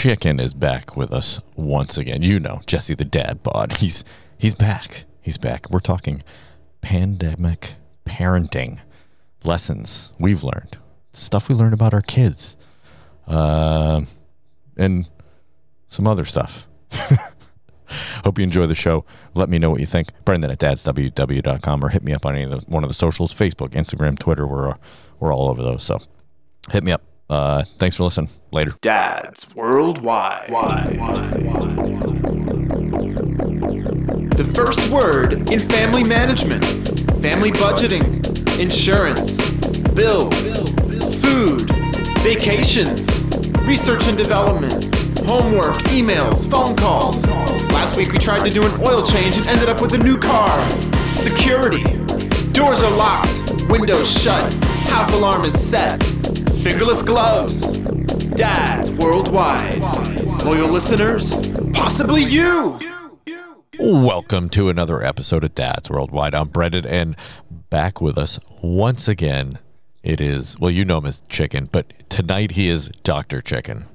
Chicken is back with us once again. You know, Jesse the dad bod. He's he's back. He's back. We're talking pandemic parenting lessons we've learned, stuff we learned about our kids, uh, and some other stuff. Hope you enjoy the show. Let me know what you think. Brendan at dadsww.com or hit me up on any of the, one of the socials Facebook, Instagram, Twitter. We're, we're all over those. So hit me up. Uh, thanks for listening. Later. Dads Worldwide. Why? The first word in family management, family budgeting, insurance, bills, food, vacations, research and development, homework, emails, phone calls. Last week we tried to do an oil change and ended up with a new car. Security. Doors are locked, windows shut, house alarm is set. Fingerless gloves. Dads worldwide. Loyal listeners, possibly you. Welcome to another episode of Dads Worldwide. I'm Brendan, and back with us once again. It is, well, you know him as Chicken, but tonight he is Dr. Chicken.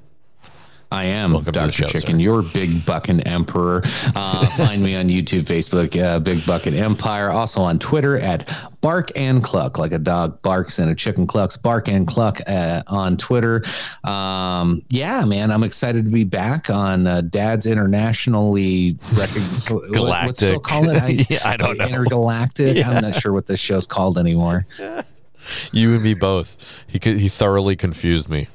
I am Welcome to the Dr. show, Chicken, sir. your big bucking emperor. Uh, find me on YouTube, Facebook, uh, Big Bucket Empire. Also on Twitter at Bark and Cluck, like a dog barks and a chicken clucks. Bark and Cluck uh, on Twitter. Um, yeah, man, I'm excited to be back on uh, Dad's internationally rec- Galactic. What's call it? I, Yeah, I don't know. Intergalactic. I'm not sure what this show's called anymore. You and me both. He he thoroughly confused me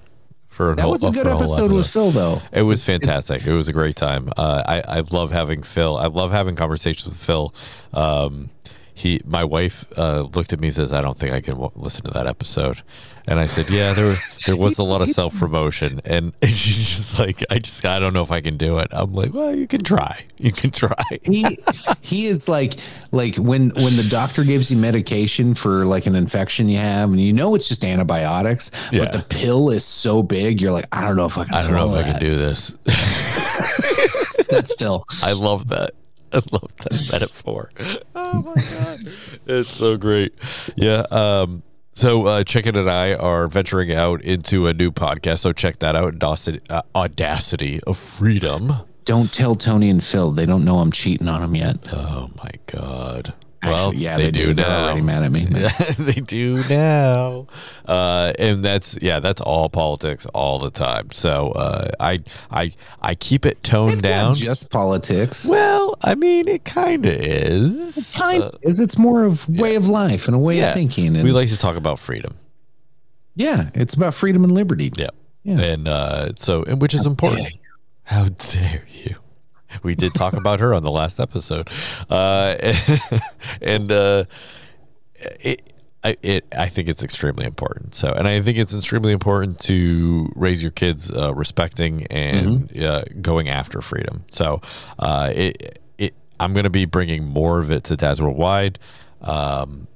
for a That whole, was a good whole episode with Phil, though. It was It's- it's- fantastic. It was a great time. Uh, I I love having Phil. I love having conversations with Phil. Um, he, my wife, uh, looked at me and says, "I don't think I can w- listen to that episode." And I said, "Yeah, there there was a lot of self promotion." And she's just like, "I just I don't know if I can do it." I'm like, "Well, you can try. You can try." he he is like like when when the doctor gives you medication for like an infection you have and you know it's just antibiotics Yeah. but the pill is so big you're like i don't know if i can I don't know if swallow I can that. do this. that's still I love that. I love that metaphor. Oh my god, it's so great. Yeah. Um. So uh, Chicken and I are venturing out into a new podcast. So check that out. Audacity, uh, Audacity of Freedom. don't tell tony and phil they don't know i'm cheating on them yet Oh my god. Actually, well, yeah they, they, do, do they're now. already mad at me they do now. Uh, and that's yeah, that's all politics all the time. So uh, I I I keep it toned it's down. not just politics well, I mean, it kind of is. kind of it's more of way of life and a way of thinking and we like to talk about freedom. yeah it's about freedom and liberty Yeah. Yeah. And uh, so, and which is important. How dare you? We did talk about her on the last episode. Uh, and uh, it, I, it, I think it's extremely important. So, and I think it's extremely important to raise your kids uh, respecting and uh, going after freedom. So, uh, it, it, I'm going to be bringing more of it to Dads Worldwide. Um,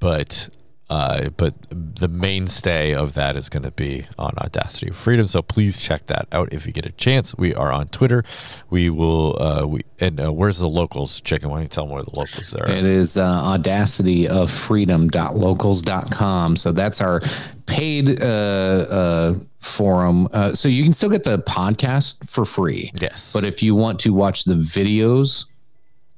but uh, but the mainstay of that is going to be on Audacity of Freedom. So please check that out if you get a chance. We are on Twitter. We will. Uh, we and uh, where's the locals? Chicken. Why don't you tell them where the locals are? It is uh, audacity of freedom.locals.com. So that's our paid uh, uh, forum. Uh, so you can still get the podcast for free. Yes. But if you want to watch the videos,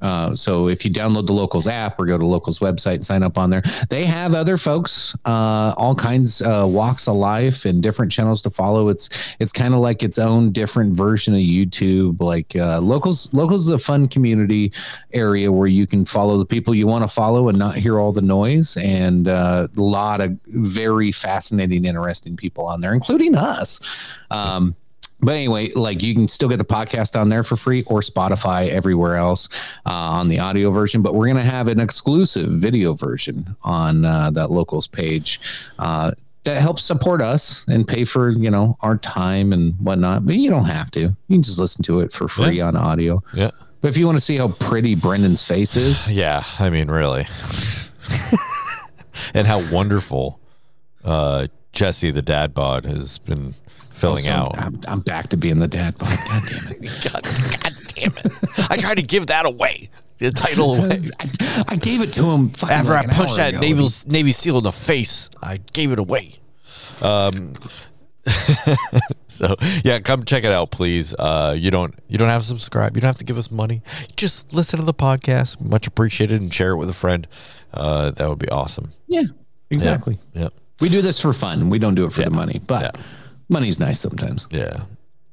uh, so if you download the locals app or go to locals website and sign up on there, they have other folks, uh, all kinds uh, walks of life and different channels to follow. It's it's kind of like its own different version of YouTube. Like uh, locals, locals is a fun community area where you can follow the people you want to follow and not hear all the noise. And uh, a lot of very fascinating, interesting people on there, including us. Um, but anyway, like you can still get the podcast on there for free or Spotify everywhere else uh, on the audio version. But we're going to have an exclusive video version on uh, that locals page. Uh, that helps support us and pay for you know our time and whatnot. But you don't have to. You can just listen to it for free on audio. yeah. But if you want to see how pretty Brendan's face is, Yeah. I mean, really. and how wonderful uh, Jesse the dad bod has been filling so out. I'm, I'm back to being the dad. bod. God damn it! God, God damn it! I tried to give that away. The title away. I, I gave it to him After like I punched that ago. Navy Navy SEAL in the face, I gave it away. Um, so yeah, come check it out, please. Uh, you don't you don't have to subscribe. You don't have to give us money. Just listen to the podcast. Much appreciated, and share it with a friend. Uh, that would be awesome. Yeah, exactly. Yeah. We do this for fun. We don't do it for Yeah. the money, but Yeah. Money's nice sometimes. Yeah.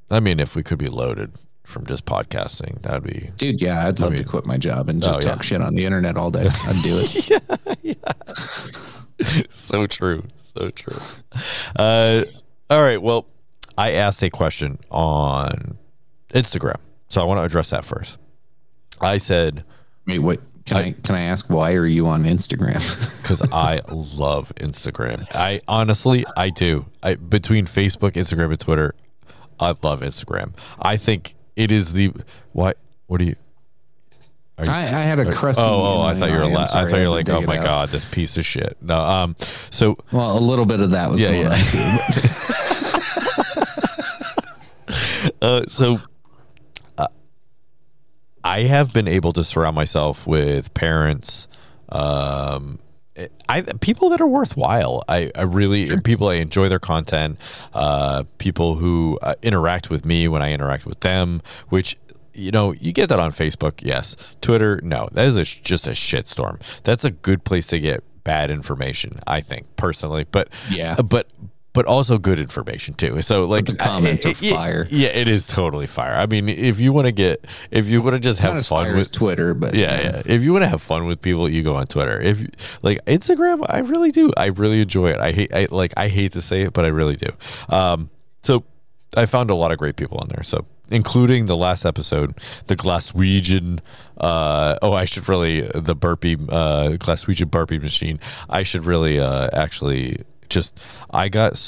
I mean, if we could be loaded from just podcasting, that'd be Dude, yeah, I'd love mean- to quit my job and just Oh, yeah. talk shit on the internet all day. I'd do it. yeah. yeah. so true. So true. Uh, all right. Well, I asked a question on Instagram, so I want to address that first. I said Wait, what? Can I, can I ask why are you on Instagram? because I love Instagram. I honestly, I do. I between Facebook, Instagram, and Twitter, I love Instagram. I think it is the what? What do you? Are you I, I had a crusty. oh, oh, I thought you were. eye. I'm I thought you were like, oh my god, this piece of shit. No, um. So Well, a little bit of that was Yeah, yeah. on. Uh, so I have been able to surround myself with parents, um, I people that are worthwhile. I, I really people I enjoy their content. Uh, people who uh, interact with me when I interact with them, which. You know, you get that on Facebook, yes. Twitter, no. That is a, just a shitstorm. That's a good place to get bad information, I think, personally. But Yeah. but but also good information too. So like the comments I- are fire. Yeah, it is totally fire. I mean, if you want to get, if you want to just have fun with Twitter, but yeah, yeah. If you want to have fun with people, you go on Twitter. If like Instagram, I really do. I really enjoy it. I hate, I like, I hate to say it, but I really do. Um, so I found a lot of great people on there. So including the last episode, the Glaswegian. Uh, oh, I should really the burpee, uh, Glaswegian burpee machine. I should really, uh, actually just. I got,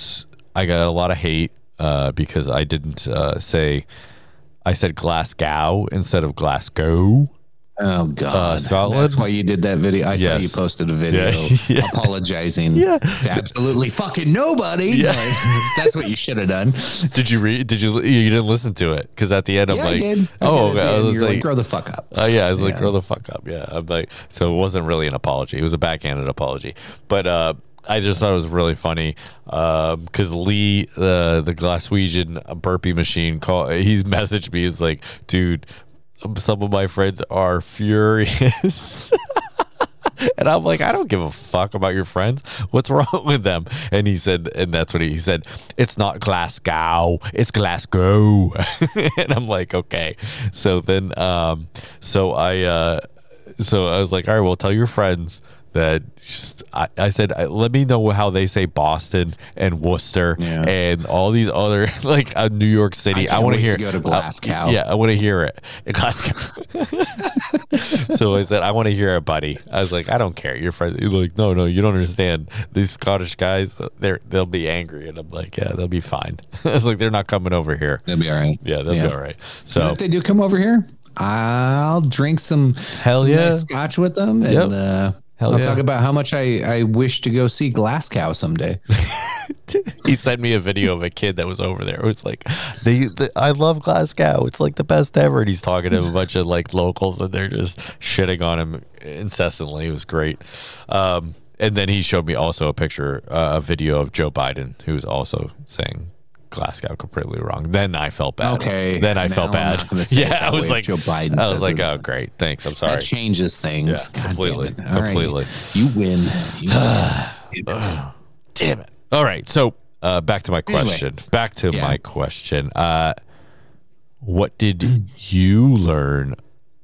I got a lot of hate, uh, because I didn't uh, say. I said Glasgow instead of Glasgow. Oh God, Scotland? That's why you did that video. I saw you posted a video Yeah, yeah. apologizing Yeah. to absolutely fucking nobody. Yeah. that's what you should have done. Did you read? Did you? You didn't listen to it because at the end I'm like, I did. I oh, the I was You're like, like, grow the fuck up. oh yeah, I was like, grow the fuck up. Yeah, I'm like, so it wasn't really an apology. It was a backhanded apology, but uh, I just thought it was really funny because Lee, uh, the Glaswegian burpee machine, call he's messaged me. He's like, dude, some of my friends are furious. And I'm like, I don't give a fuck about your friends. What's wrong with them? And he said, and that's what he, he said. It's not Glasgow, it's Glasgow. and I'm like, okay. So then, um, so I, uh, so I was like, all right, well, tell your friends that just, I, I said, I, let me know how they say Boston and Worcester Yeah. and all these other like uh, New York City. I I, want to hear to go to uh, Glasgow. yeah, I want to hear it. Glasgow. so I said, I want to hear it, buddy. I was like, I don't care. Your friend, you're like, no, no, you don't understand. These Scottish guys, they're they'll be angry, and I'm like, yeah, they'll be fine. I was like, they're not coming over here. They'll be all right. Yeah, they'll Yeah. be all right. And So if they do come over here, I'll drink some Hell some yeah. nice scotch with them, and Yep. uh, Hell I'll yeah. talk about how much I I wish to go see Glasgow someday. he sent me a video of a kid that was over there. It was like, they, the, I love Glasgow. It's like the best ever. And he's talking to a bunch of like locals, and they're just shitting on him incessantly. It was great. Um, and then he showed me also a picture, uh, a video of Joe Biden, who's also saying Glasgow completely wrong. Then I felt bad. Okay, Then I now felt bad. not gonna say it Yeah, I was like, Joe Biden I was like, oh great, thanks. I'm sorry. That changes things. Yeah, completely, damn it. All right. completely. You win. You win. Damn it. All right. So uh, back to my Anyway. question. Back to Yeah. my question. Uh, what did you learn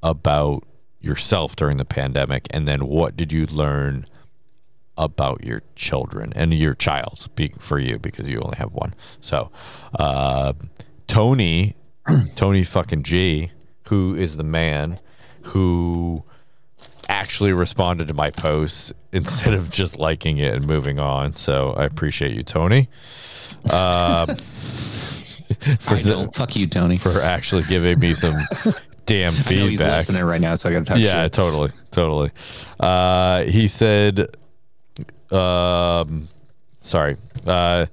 about yourself during the pandemic? And then what did you learn about your children and your child speaking for you because you only have one. So, uh, Tony, Tony fucking G, who is the man who actually responded to my posts instead of just liking it and moving on. So I appreciate you, Tony. Um, for, don't. Fuck you, Tony. for actually giving me some damn I know he's feedback. listening right now, so I got to talk Yeah, shit. totally, totally. Uh, he said, um, sorry. Uh,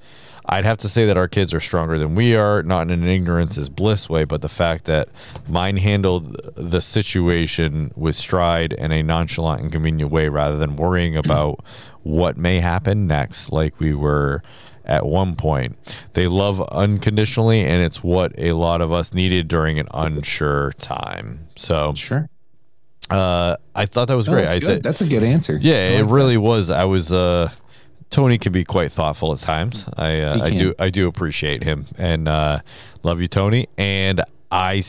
I'd have to say that our kids are stronger than we are, not in an ignorance is bliss way, but the fact that mine handled the situation with stride in a nonchalant and convenient way rather than worrying about what may happen next, like we were at one point. They love unconditionally, and it's what a lot of us needed during an unsure time. So, Sure. Uh, I thought that was great. that's, did- that's a good answer. yeah, I it like really was. I was. Uh, Tony can be quite thoughtful at times. I uh, I do I do appreciate him and uh, love you, Tony. And I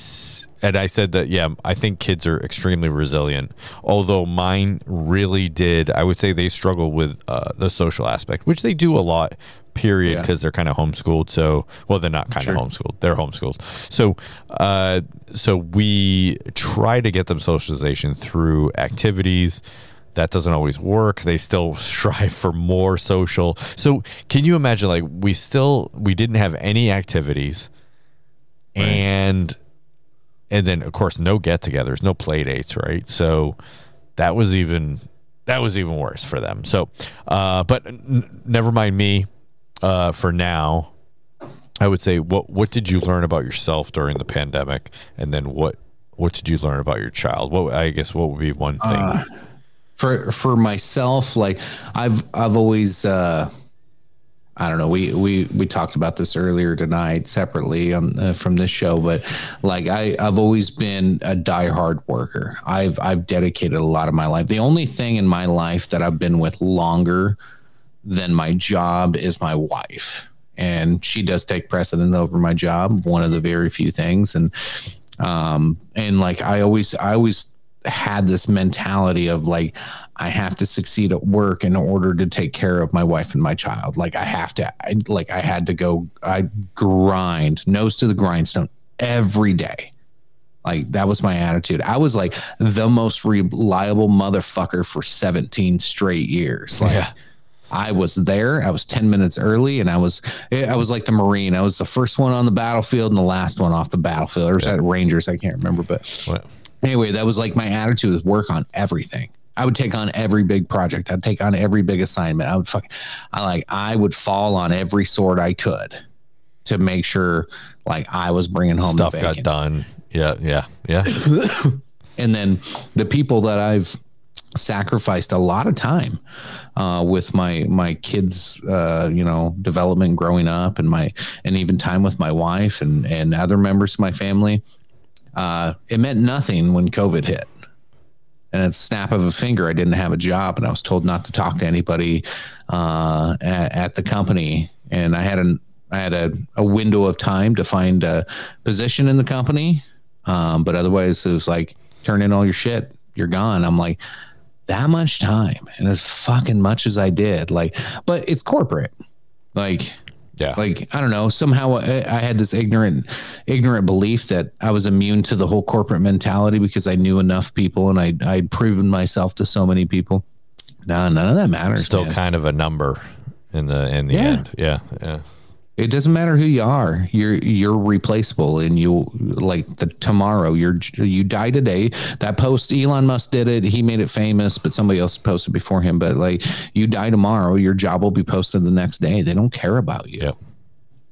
and I said that yeah, I think kids are extremely resilient. Although mine really did. I would say they struggle with uh, the social aspect, which they do a lot. Period, Yeah. because they're kind of homeschooled. So, well, they're not kind of homeschooled. They're homeschooled. So, uh, so we try to get them socialization through activities. That doesn't always work. They still strive for more social. So, can you imagine? Like, we still we didn't have any activities, and and then of course no get-togethers, no play dates, right? So that was even that was even worse for them. So, uh, but n- never mind me. Uh, for now, I would say what what did you learn about yourself during the pandemic, and then what what did you learn about your child? What I guess what would be one thing? for for myself like i've i've always uh I don't know. We we we talked about this earlier tonight separately um, uh, from this show, but like I I've always been a diehard worker. I've I've dedicated a lot of my life. The only thing in my life that I've been with longer than my job is my wife, and she does take precedent over my job. One of the very few things, and um and like I always I always had this mentality of like I have to succeed at work in order to take care of my wife and my child. Like I have to I like I had to go I grind nose to the grindstone every day. Like that was my attitude. I was like the most reliable motherfucker for 17 straight years. Like Yeah. I was there. I was 10 minutes early and I was I was like the Marine. I was the first one on the battlefield and the last one off the battlefield. Or was that Rangers? I can't remember, but anyway, that was like my attitude was work on everything. I would take on every big project. I'd take on every big assignment. I would fuck I like I would fall on every sword I could to make sure like I was bringing home Stuff got done. Yeah, yeah, yeah. and then the people that I've sacrificed a lot of time uh, with my my kids, uh, you know, development growing up, and my and even time with my wife and and other members of my family. Uh, it meant nothing when COVID hit. And at snap of a finger, I didn't have a job, and I was told not to talk to anybody uh, at, at the company. And I had an I had a, a window of time to find a position in the company, um, but otherwise it was like turn in all your shit, you're gone. I'm like that much time, and as fucking much as I did, like, but it's corporate, like Yeah. like I don't know. Somehow I, I had this ignorant, ignorant belief that I was immune to the whole corporate mentality because I knew enough people and I I'd proven myself to so many people. No, none of that matters. Still man. kind of a number in the in the Yeah. end. Yeah, yeah. It doesn't matter who you are. You're you're replaceable, and you like the tomorrow. You're you die today. That post, Elon Musk did it. He made it famous, but somebody else posted before him. But like, you die tomorrow, your job will be posted the next day. They don't care about you. Yep.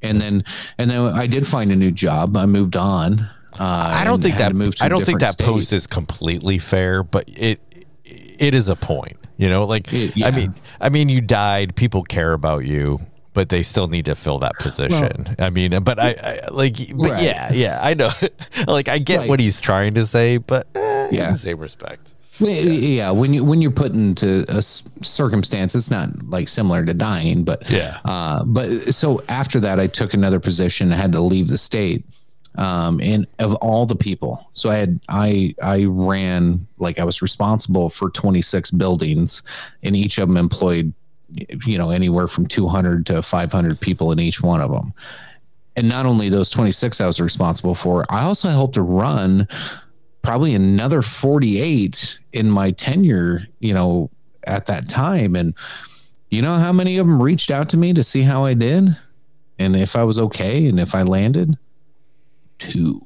And then and then I did find a new job. I moved on. Uh, I don't think that to move to I don't think that different post is completely fair, but it it is a point. You know, like It- I mean, I mean, you died. People care about you, but they still need to fill that position. I mean, but I, I like, but Right. yeah, yeah, I know. like, I get Right. what he's trying to say, but eh, in Yeah. the same respect. Well, yeah, when you when you're put into a circumstance, it's not like similar to dying, but Yeah. Uh, but so after that, I took another position. I had to leave the state. Um, and of all the people, so I had I I ran like I was responsible for 26 buildings, and each of them employed, you know, anywhere from 200 to 500 people in each one of them. And not only those 26 I was responsible for, I also helped to run probably another 48 in my tenure, you know, at that time. And you know how many of them reached out to me to see how I did and if I was okay and if I landed? Two.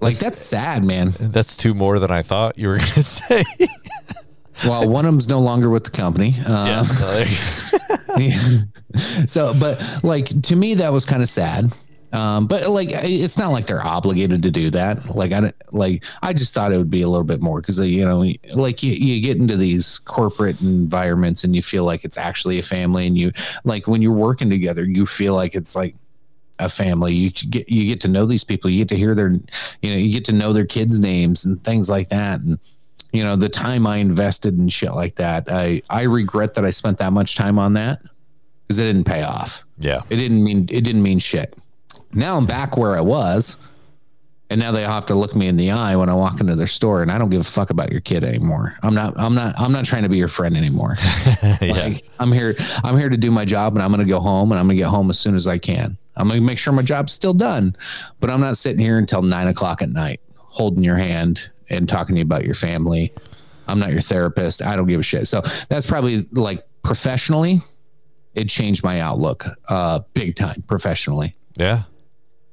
Like that's sad, man. That's two more than I thought you were going to say. Well, one of them's no longer with the company. Uh, yeah. so but like to me that was kind of sad Um, but like, it's not like they're obligated to do that. Like, I don't- like I just thought it would be a little bit more because you know, like you, you get into these corporate environments and you feel like it's actually a family, and you like when you're working together, you feel like it's like a family. You get you get to know these people. You get to hear their, you know, you get to know their kids' names and things like that, and you know the time I invested in shit like that. I I regret that I spent that much time on that because it didn't pay off. Yeah. It didn't mean it didn't mean shit. Now I'm back where I was, and now they have to look me in the eye when I walk into their store, and I don't give a fuck about your kid anymore. I'm not I'm not I'm not trying to be your friend anymore. yeah. Like I'm here I'm here to do my job, and I'm gonna go home, and I'm gonna get home as soon as I can. I'm gonna make sure my job's still done, but I'm not sitting here until nine o'clock at night holding your hand and talking to you about your family. I'm not your therapist. I don't give a shit. So that's probably like professionally, it changed my outlook uh big time professionally Yeah.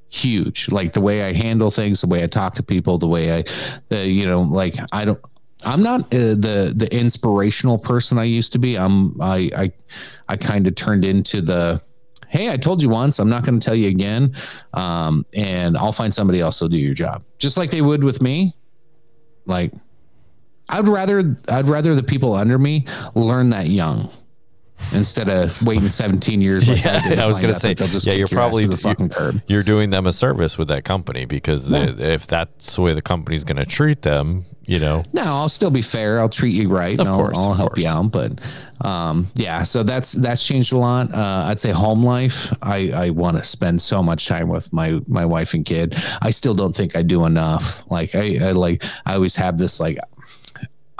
huge like the way i handle things the way i talk to people the way i the you know like i don't i'm not uh, the the inspirational person i used to be i'm i i i kind of turned into the hey i told you once i'm not going to tell you again um and i'll find somebody else who'll do your job just like they would with me like i'd rather i'd rather the people under me learn that young instead of waiting 17 years like Yeah, I, did I was gonna say, just yeah, you're probably- the fucking curb You're doing them a service with that company because they- if that's the way the company's going to treat them, you know, No, I'll still be fair. I'll treat you right. Of I'll, course, I'll of help you out. But um, yeah, so that's that's changed a lot. Uh, I'd say home life. I I want to spend so much time with my my wife and kid. I still don't think I do enough. Like I, I like I always have this like.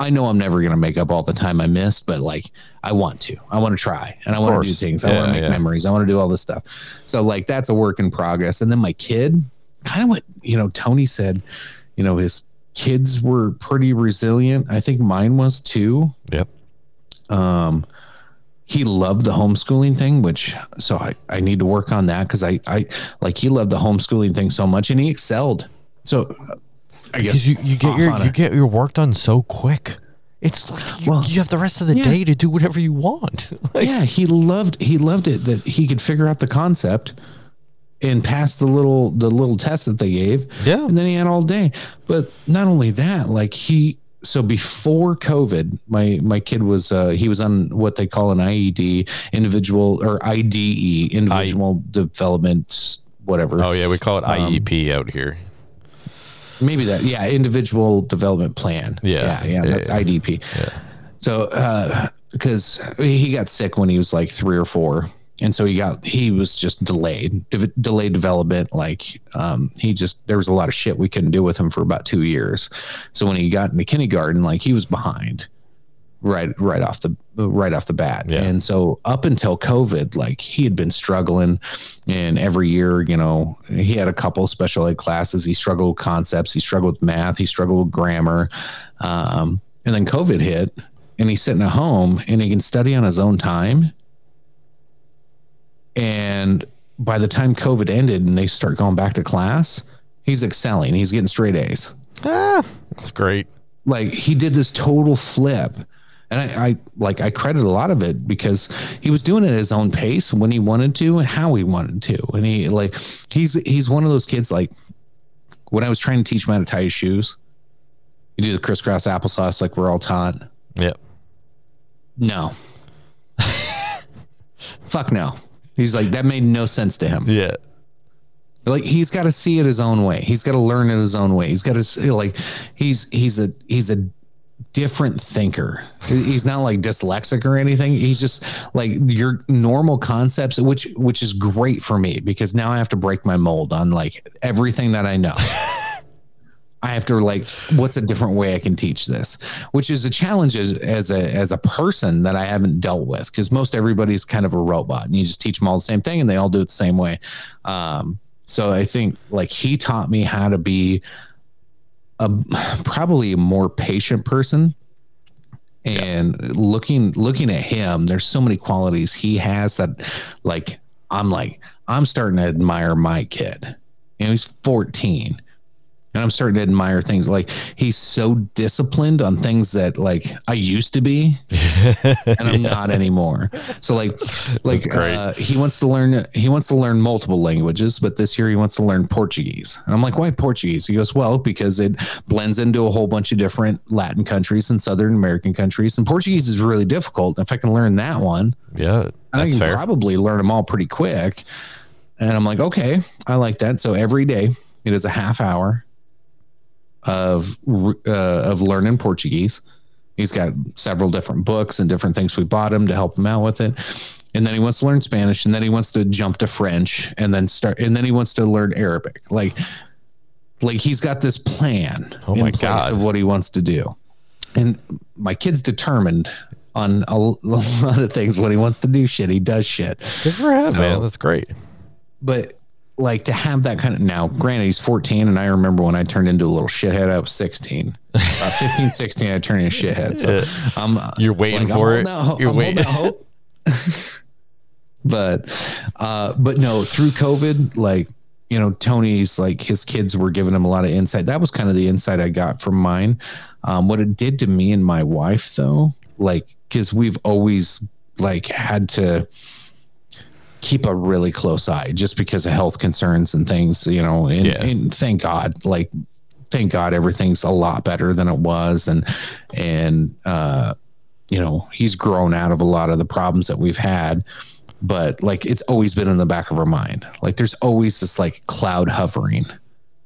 I know I'm never gonna make up all the time I missed, but like I want to. I want to try, and I want to do things. I want to make yeah. memories. I want to do all this stuff. So like that's a work in progress. And then my kid, kind of what you know, Tony said. You know, his kids were pretty resilient. I think mine was too. yep. Um, he loved the homeschooling thing, which so I, I need to work on that because I, I like he loved the homeschooling thing so much and he excelled. So I guess Because you, you get your you get your work done so quick. It's like you, Well, you have the rest of the yeah. day to do whatever you want. Like, yeah, he loved he loved it that he could figure out the concept and pass the little the little test that they gave. Yeah. And then he had all day. But not only that, like he so before COVID, my my kid was uh he was on what they call an IED, individual or IDE, individual development whatever. oh yeah, we call it IEP out here. Maybe that, yeah, individual development plan. Yeah. yeah, yeah, that's yeah. IDP. So, uh, because he got sick when he was like three or four, and so he got he was just delayed, de- delayed development. Like, um, he just there was a lot of shit we couldn't do with him for about two years. So when he got into kindergarten, like he was behind, right, right off the right off the bat. Yeah. And so up until COVID, like he had been struggling, and every year, you know, he had a couple special ed classes. He struggled with concepts. He struggled with math. He struggled with grammar. Um, and then COVID hit, and he's sitting at home, and he can study on his own time. And by the time COVID ended, and they start going back to class, he's excelling. He's getting straight A's Ah, that's great. like he did this total flip and I, I like i credit a lot of it because he was doing it at his own pace when he wanted to and how he wanted to. And he like he's he's one of those kids like when i was trying to teach him how to tie his shoes you do the crisscross applesauce like we're all taught. Yep. no. Fuck no. He's like that made no sense to him. Yeah. like he's got to see it his own way. He's got to learn it his own way. He's got to like he's he's a he's a different thinker he's not like dyslexic or anything he's just like your normal concepts which which is great for me because now i have to break my mold on like everything that i know I have to like, what's a different way I can teach this? Which is a challenge as, as a as a person that I haven't dealt with because most everybody's kind of a robot and you just teach them all the same thing and they all do it the same way. Um, so I think like he taught me how to be a probably a more patient person. And looking looking at him, there's so many qualities he has that like I'm like I'm starting to admire my kid. You know, he's 14 and I'm starting to admire things like he's so disciplined on things that like I used to be, and I'm not anymore. So like, like uh, he wants to learn he wants to learn multiple languages, but this year he wants to learn Portuguese. And I'm like, why Portuguese? He goes, well, because it blends into a whole bunch of different Latin countries and Southern American countries, and Portuguese is really difficult. If I can learn that one, Yeah, I can fair. probably learn them all pretty quick. And I'm like, okay, I like that. So every day it is a half hour of uh, of learning Portuguese. He's got several different books and different things we bought him to help him out with it. And then he wants to learn Spanish, and then he wants to jump to French, and then start, and then he wants to learn Arabic. Like, like he's got this plan Oh in my place God. of what he wants to do. And my kid's determined on a, a lot of things. When he wants to do shit, he does shit. Good for him, So- man. That's great. But like to have that kind of now, granted, he's 14, and I remember when I turned into a little shithead, I was 16. About 15, 16, I turned into a shithead. So I'm You're waiting like, I'm for it. out ho- You're I'm waiting. hope. but uh but no through covid like you know tony's like his kids were giving him a lot of insight that was kind of the insight i got from mine um what it did to me and my wife though like because we've always like had to keep a really close eye just because of health concerns and things you know and, Yeah. and thank god like thank god everything's a lot better than it was. And and uh you know he's grown out of a lot of the problems that we've had but like it's always been in the back of our mind. Like there's always this like cloud hovering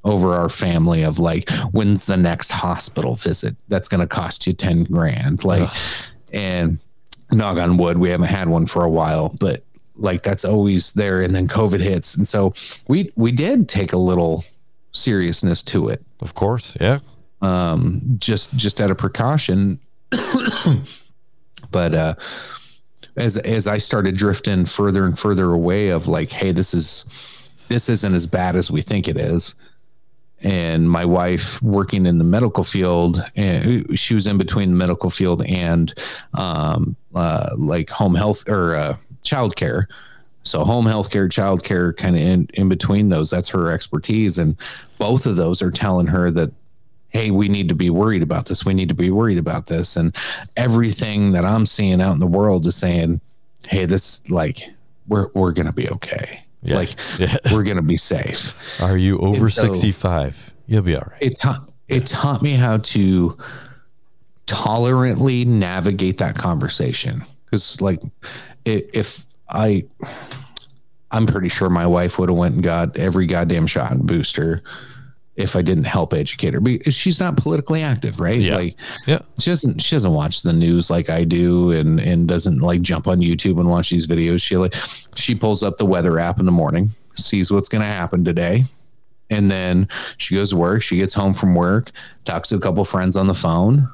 over our family of like when's the next hospital visit that's going to cost you 10 grand? Like and knock on wood we haven't had one for a while but like that's always there and then covid hits and so we we did take a little seriousness to it Of course. Yeah. um just just out of precaution but uh as as i started drifting further and further away of like hey this is this isn't as bad as we think it is and my wife working in the medical field and she was in between the medical field and um uh like home health or uh childcare. So home health care child care kind of in, in between those that's her expertise. And both of those are telling her that hey we need to be worried about this. We need to be worried about this. And everything that i'm seeing out in the world is saying hey this like we're we're gonna be okay Yeah. like Yeah. we're gonna be safe Are you over And so- 65? You'll be all right. it taught it taught me how to tolerantly navigate that conversation because like if i i'm pretty sure my wife would have went and got every goddamn shot and booster if i didn't help educate her because she's not politically active right Yeah. like Yeah. she doesn't she doesn't watch the news like I do and and doesn't like jump on YouTube and watch these videos. She like she pulls up the weather app in the morning, sees what's gonna happen today, and then she goes to work, she gets home from work, talks to a couple friends on the phone,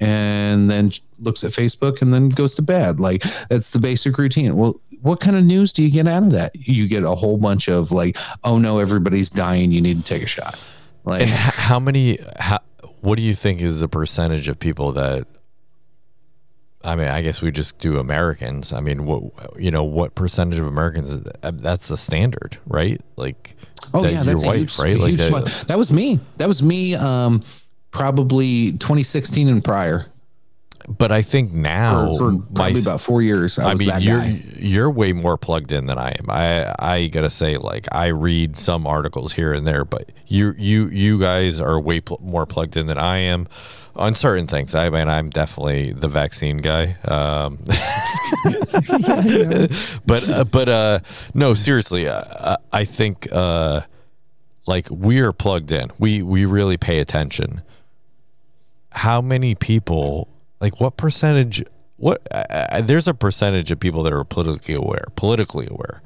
and then looks at Facebook and then goes to bed. Like that's the basic routine. Well, what kind of news do you get out of that? You get a whole bunch of like, oh no, everybody's dying, you need to take a shot. Like And how many? How, what do you think is the percentage of people that? I mean, I guess we just do Americans. I mean, what you know, what percentage of Americans? uh, That's the standard, right? Like, Oh that yeah, that's a wife, huge, right? Like huge that- that was me. That was me. Um, probably 2016 and prior. But I think now, for, for my probably about four years. I, I was mean, you're guy. you're way more plugged in than I am. I I gotta say, like, I read some articles here and there, but you you you guys are way pl- more plugged in than I am on certain things. I mean, I'm definitely the vaccine guy. Um, but uh, but uh, no, seriously, uh, I think uh, like we are plugged in. We we really pay attention. How many people? Like, what percentage? What? Uh, there's a percentage of people that are politically aware. Politically aware.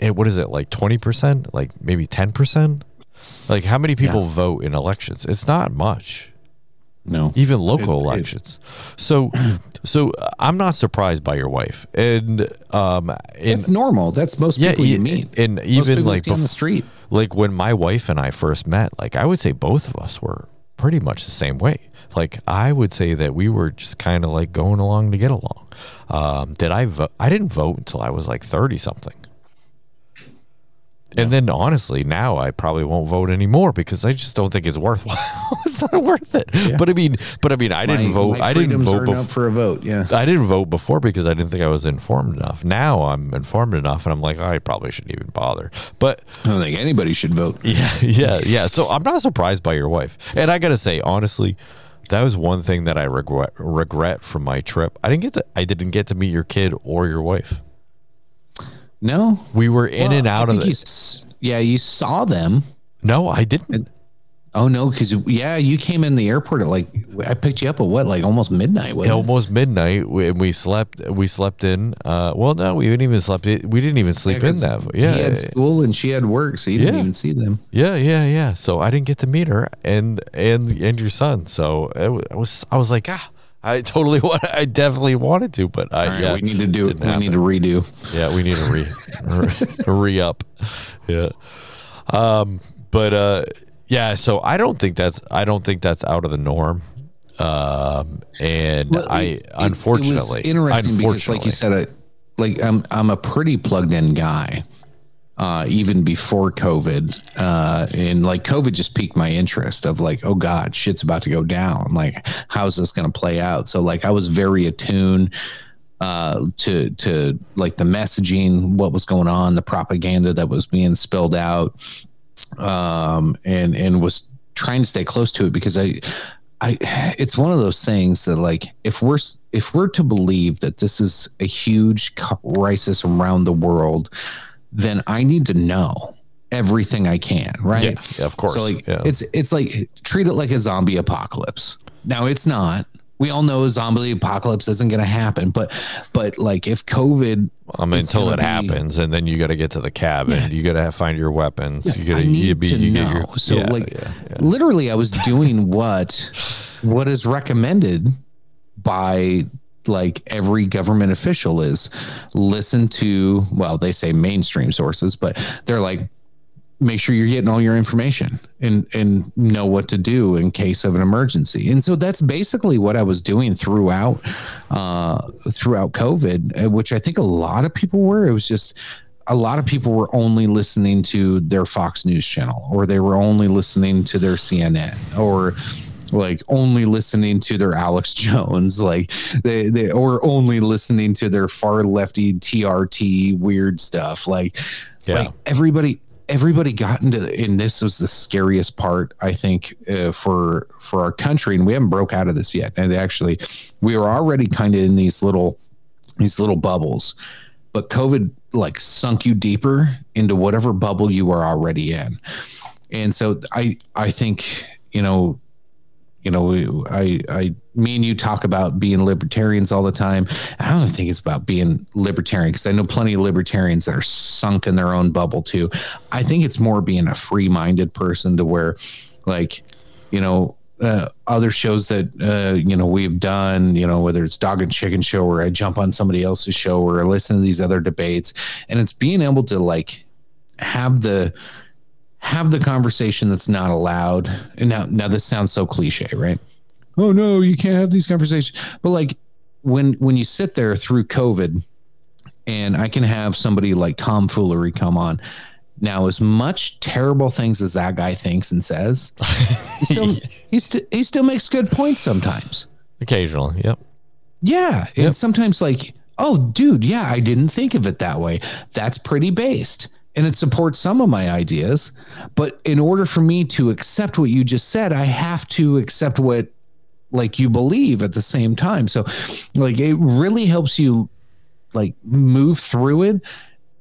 And what is it like? Twenty percent? Like maybe ten percent? Like how many people vote in elections? It's not much No, even local It- it- elections. so, so uh, I'm not surprised by your wife, and um, it's normal. That's most yeah, people you meet. and Most even like see on the street. like when my wife and I first met, like I would say both of us were pretty much the same way. Like I would say that we were just kind of like going along to get along. Um, did I vote? I didn't vote until I was like thirty something. and then honestly, now I probably won't vote anymore because I just don't think it's worthwhile. it's not worth it. But I mean, but I mean, I didn't vote. I didn't vote up for a vote. Yeah. I didn't vote before because I didn't think I was informed enough. Now I'm informed enough, and I'm like, I probably shouldn't even bother. But I don't think anybody should vote. yeah, yeah, yeah. So I'm not surprised by your wife, and I gotta say, honestly, that was one thing that I regret regret from my trip. I didn't get to I didn't get to meet your kid or your wife. No. We were in Well, and I out of think it. you yeah, you saw them. no, I didn't. Oh no, because yeah, you came in the airport at like I picked you up at what, like almost midnight. it? almost midnight we, and we slept we slept in uh well no we didn't even slept we didn't even sleep in that Yeah, he yeah had school and she had work, so you didn't Yeah. even see them. yeah yeah yeah so i didn't get to meet her and and and your son so it I was i was like ah i totally want i definitely wanted to but i right, yeah we need to do. We didn't need to redo. yeah we need to re re, re up yeah um but uh yeah so i don't think that's i don't think that's out of the norm um and Well, i it- it- unfortunately it interesting because, like you said, I, like I'm I'm a pretty plugged in guy. Uh, even before COVID, uh, and like COVID just piqued my interest of like, oh God, shit's about to go down. Like, how's this going to play out? So like, I was very attuned uh, to to like the messaging, what was going on, the propaganda that was being spilled out, um, and and was trying to stay close to it because I, I, it's one of those things that like if we're if we're to believe that this is a huge crisis around the world, then I need to know everything I can, right? Yeah, of course. So like Yeah. it's it's like treat it like a zombie apocalypse. Now it's not. We all know zombie apocalypse isn't going to happen, but but like if COVID, I mean, until it be- happens, and then you got to get to the cabin. You got to find your weapons. you got to be, you know. your so yeah, like yeah, yeah. literally, I was doing what what is recommended by like every government official is listen to well they say mainstream sources but they're like make sure you're getting all your information and and know what to do in case of an emergency and so that's basically what i was doing throughout uh throughout covid uh, which i think a lot of people were it was just a lot of people were only listening to their fox news channel or they were only listening to their cnn or like only listening to their Alex Jones, like they, they or only listening to their far lefty TYT weird stuff. Like, Yeah. like everybody everybody got into and this was the scariest part i think uh, for for our country and we haven't broke out of this yet. And actually we were already kind of in these little these little bubbles but covid like sunk you deeper into whatever bubble you were already in. And so i i think you know you know we- i i me and you talk about being libertarians all the time. I don't think it's about being libertarian because i know plenty of libertarians that are sunk in their own bubble too. I think it's more being a free-minded person to where like you know uh, other shows that uh, you know we've done, you know, whether it's Dog and Chicken Show or I jump on somebody else's show or I listen to these other debates, and it's being able to like have the have the conversation that's not allowed. And now, now this sounds so cliche, right? Oh no, you can't have these conversations. But like when when you sit there through COVID, and I can have somebody like Tom Foolery come on. Now, as much terrible things as that guy thinks and says, he still he, st- he still makes good points sometimes. Occasionally, yep. Yeah. And sometimes like, oh, dude, yeah, I didn't think of it that way. That's pretty based. And it supports some of my ideas. But in order for me to accept what you just said, I have to accept what like you believe at the same time. So like it really helps you like move through it.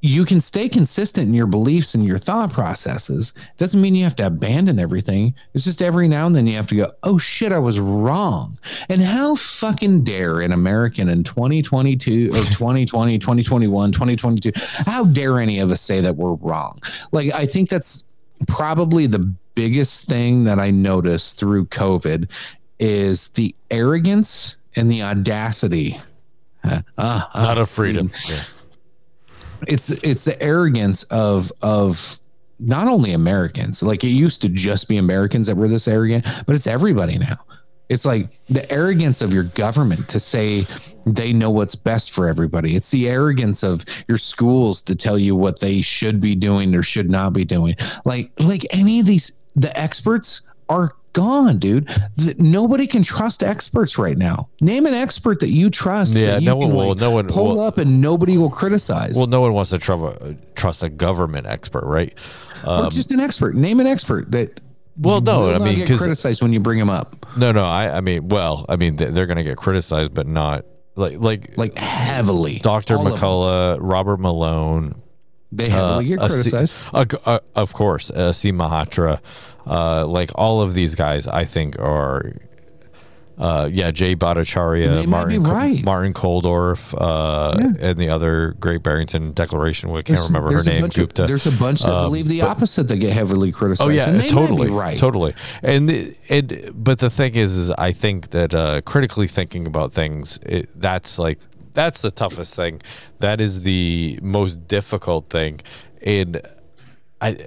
You can stay consistent in your beliefs and your thought processes. Doesn't mean you have to abandon everything. It's just every now and then you have to go, oh shit, I was wrong. And how fucking dare an American in 2022 or 2020, 2021, 2022, how dare any of us say that we're wrong? Like, I think that's probably the biggest thing that I noticed through COVID is the arrogance and the audacity. Uh, uh, uh, Not of freedom. Yeah. It's it's the arrogance of of not only Americans. Like it used to just be Americans that were this arrogant, but it's everybody now. It's like the arrogance of your government to say they know what's best for everybody. It's the arrogance of your schools to tell you what they should be doing or should not be doing. Like like any of these the experts are gone, dude. The, nobody can trust experts right now. Name an expert that you trust. Yeah, that you no one will- like, no one pull will- up, and nobody will criticize. Well, no one wants to tr- trust a government expert, right? or Um, just an expert. Name an expert that. well, no, I mean, get criticized when you bring them up, no, no, I, I mean, well, I mean, they- they're going to get criticized, but not like like like heavily. Dr. All of them. McCullough, Robert Malone, They heavily get uh, a C- criticized. uh, uh, of course, uh, C. Malhotra, uh, like all of these guys, I think are. Uh, yeah, Jay Bhattacharya, They might be Martin, right. Martin Kulldorff, uh, and the other Great Barrington Declaration. I can't There's- remember her name. bunch of- there's a bunch that believe the opposite that get heavily criticized. Oh yeah, and they totally, right. totally. And and but the thing is, is I think that uh, critically thinking about things, it, that's like that's the toughest thing. That is the most difficult thing. And I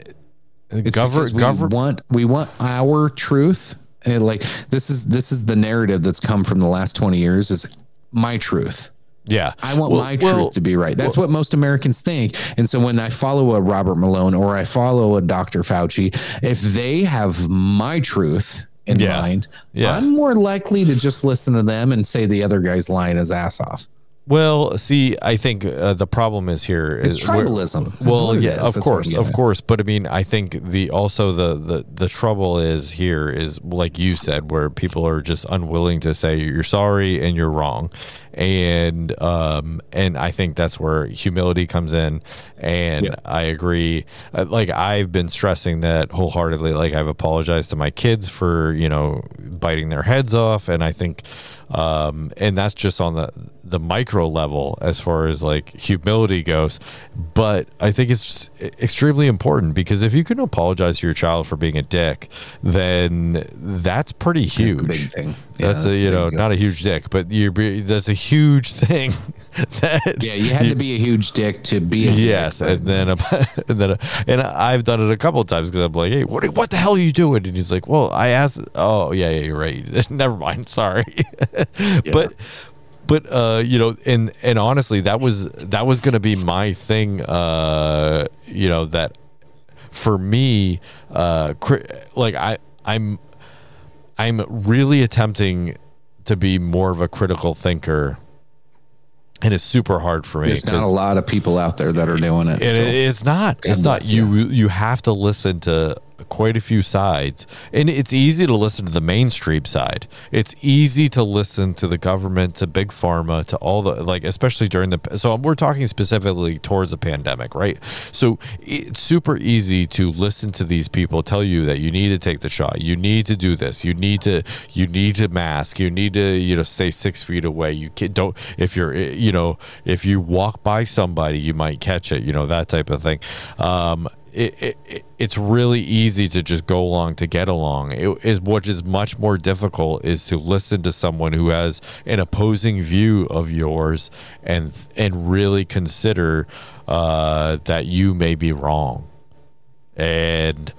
It's govern want we want our truth. And like this is this is the narrative that's come from the last twenty years. Is my truth. Yeah, I want Well- my truth well, to be right. That's what most Americans think. And so when I follow a Robert Malone or I follow a Dr. Fauci, if they have my truth in Yeah. mind, Yeah. I'm more likely to just listen to them and say the other guy's lying his ass off. Well, see, I think uh, the problem is here It's tribalism. Well, yeah, is. of That's course, of at. course. But I mean, I think the also the the the trouble is here is like you said, where people are just unwilling to say you're sorry and you're wrong, and um and I think that's where humility comes in, and Yeah. I agree. Uh, Like I've been stressing that wholeheartedly. Like I've apologized to my kids for you know biting their heads off, and I think, um, and that's just on the the micro level as far as like humility goes. But I think it's extremely important because if you can apologize to your child for being a dick, then that's pretty huge. Yeah, that's, that's a you know not a huge dick, but you're that's a huge thing. that Yeah, you had to be a huge dick to be a dick, Yes, but- and then a, and then and I've done it a couple of times because I'm like, hey, what what the hell are you doing? And he's like, well, I asked. Oh yeah, yeah, you're right. Never mind. Sorry, but but uh, you know, and and honestly, that was that was gonna be my thing. Uh, you know that for me, uh, cri- like I I'm I'm really attempting to be more of a critical thinker. And it's super hard for me. There's not a lot of people out there that are doing it. and so. it's not. It's not. You you have to listen to quite a few sides, and it's easy to listen to the mainstream side. It's easy to listen to the government, to big pharma, to all the like, especially during the. So we're talking specifically towards the pandemic, right? So it's super easy to listen to these people tell you that you need to take the shot, you need to do this, you need to you need to mask, you need to you know stay six feet away. You don't if you're eh, you know if you walk by somebody, you might catch it, you know that type of thing. Um, it, it, it- it's really easy to just go along to get along. It is what is much more difficult is to listen to someone who has an opposing view of yours and and really consider uh, that you may be wrong and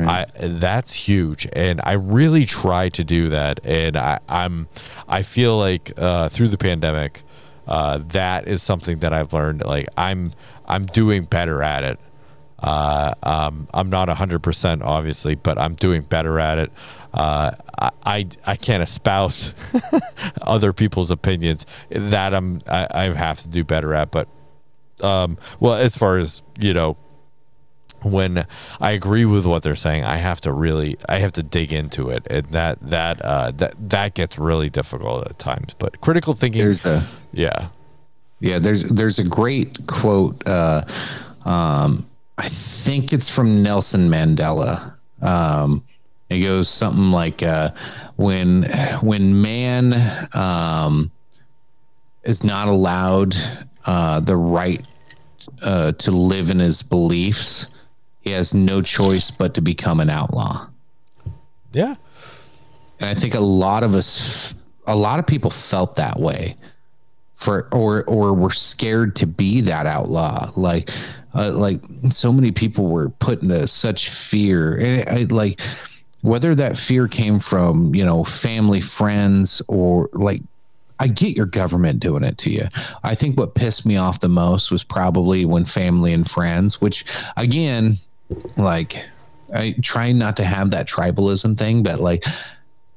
I that's huge, and I really try to do that, and I, I'm I feel like uh, through the pandemic, uh, that is something that I've learned. Like I'm I'm doing better at it. Uh, um, I'm not hundred percent, obviously, but I'm doing better at it. Uh, I, I I can't espouse other people's opinions that I'm I, I have to do better at, but um, well, as far as you know, when I agree with what they're saying, I have to really, I have to dig into it, and that that uh, that that gets really difficult at times. But critical thinking, There's a yeah, Yeah, there's there's a great quote. Uh, um, I think it's from Nelson Mandela. Um, it goes something like, uh, "When when man um, is not allowed uh, the right uh, to live in his beliefs, he has no choice but to become an outlaw." yeah, And I think a lot of us, a lot of people felt that way for, or, or were scared to be that outlaw. Like, uh, like so many people were put into such fear. And I, like, whether that fear came from you know family, friends, or like I get your government doing it to you. I think what pissed me off the most was probably when family and friends, which again, like I try not to have that tribalism thing, but like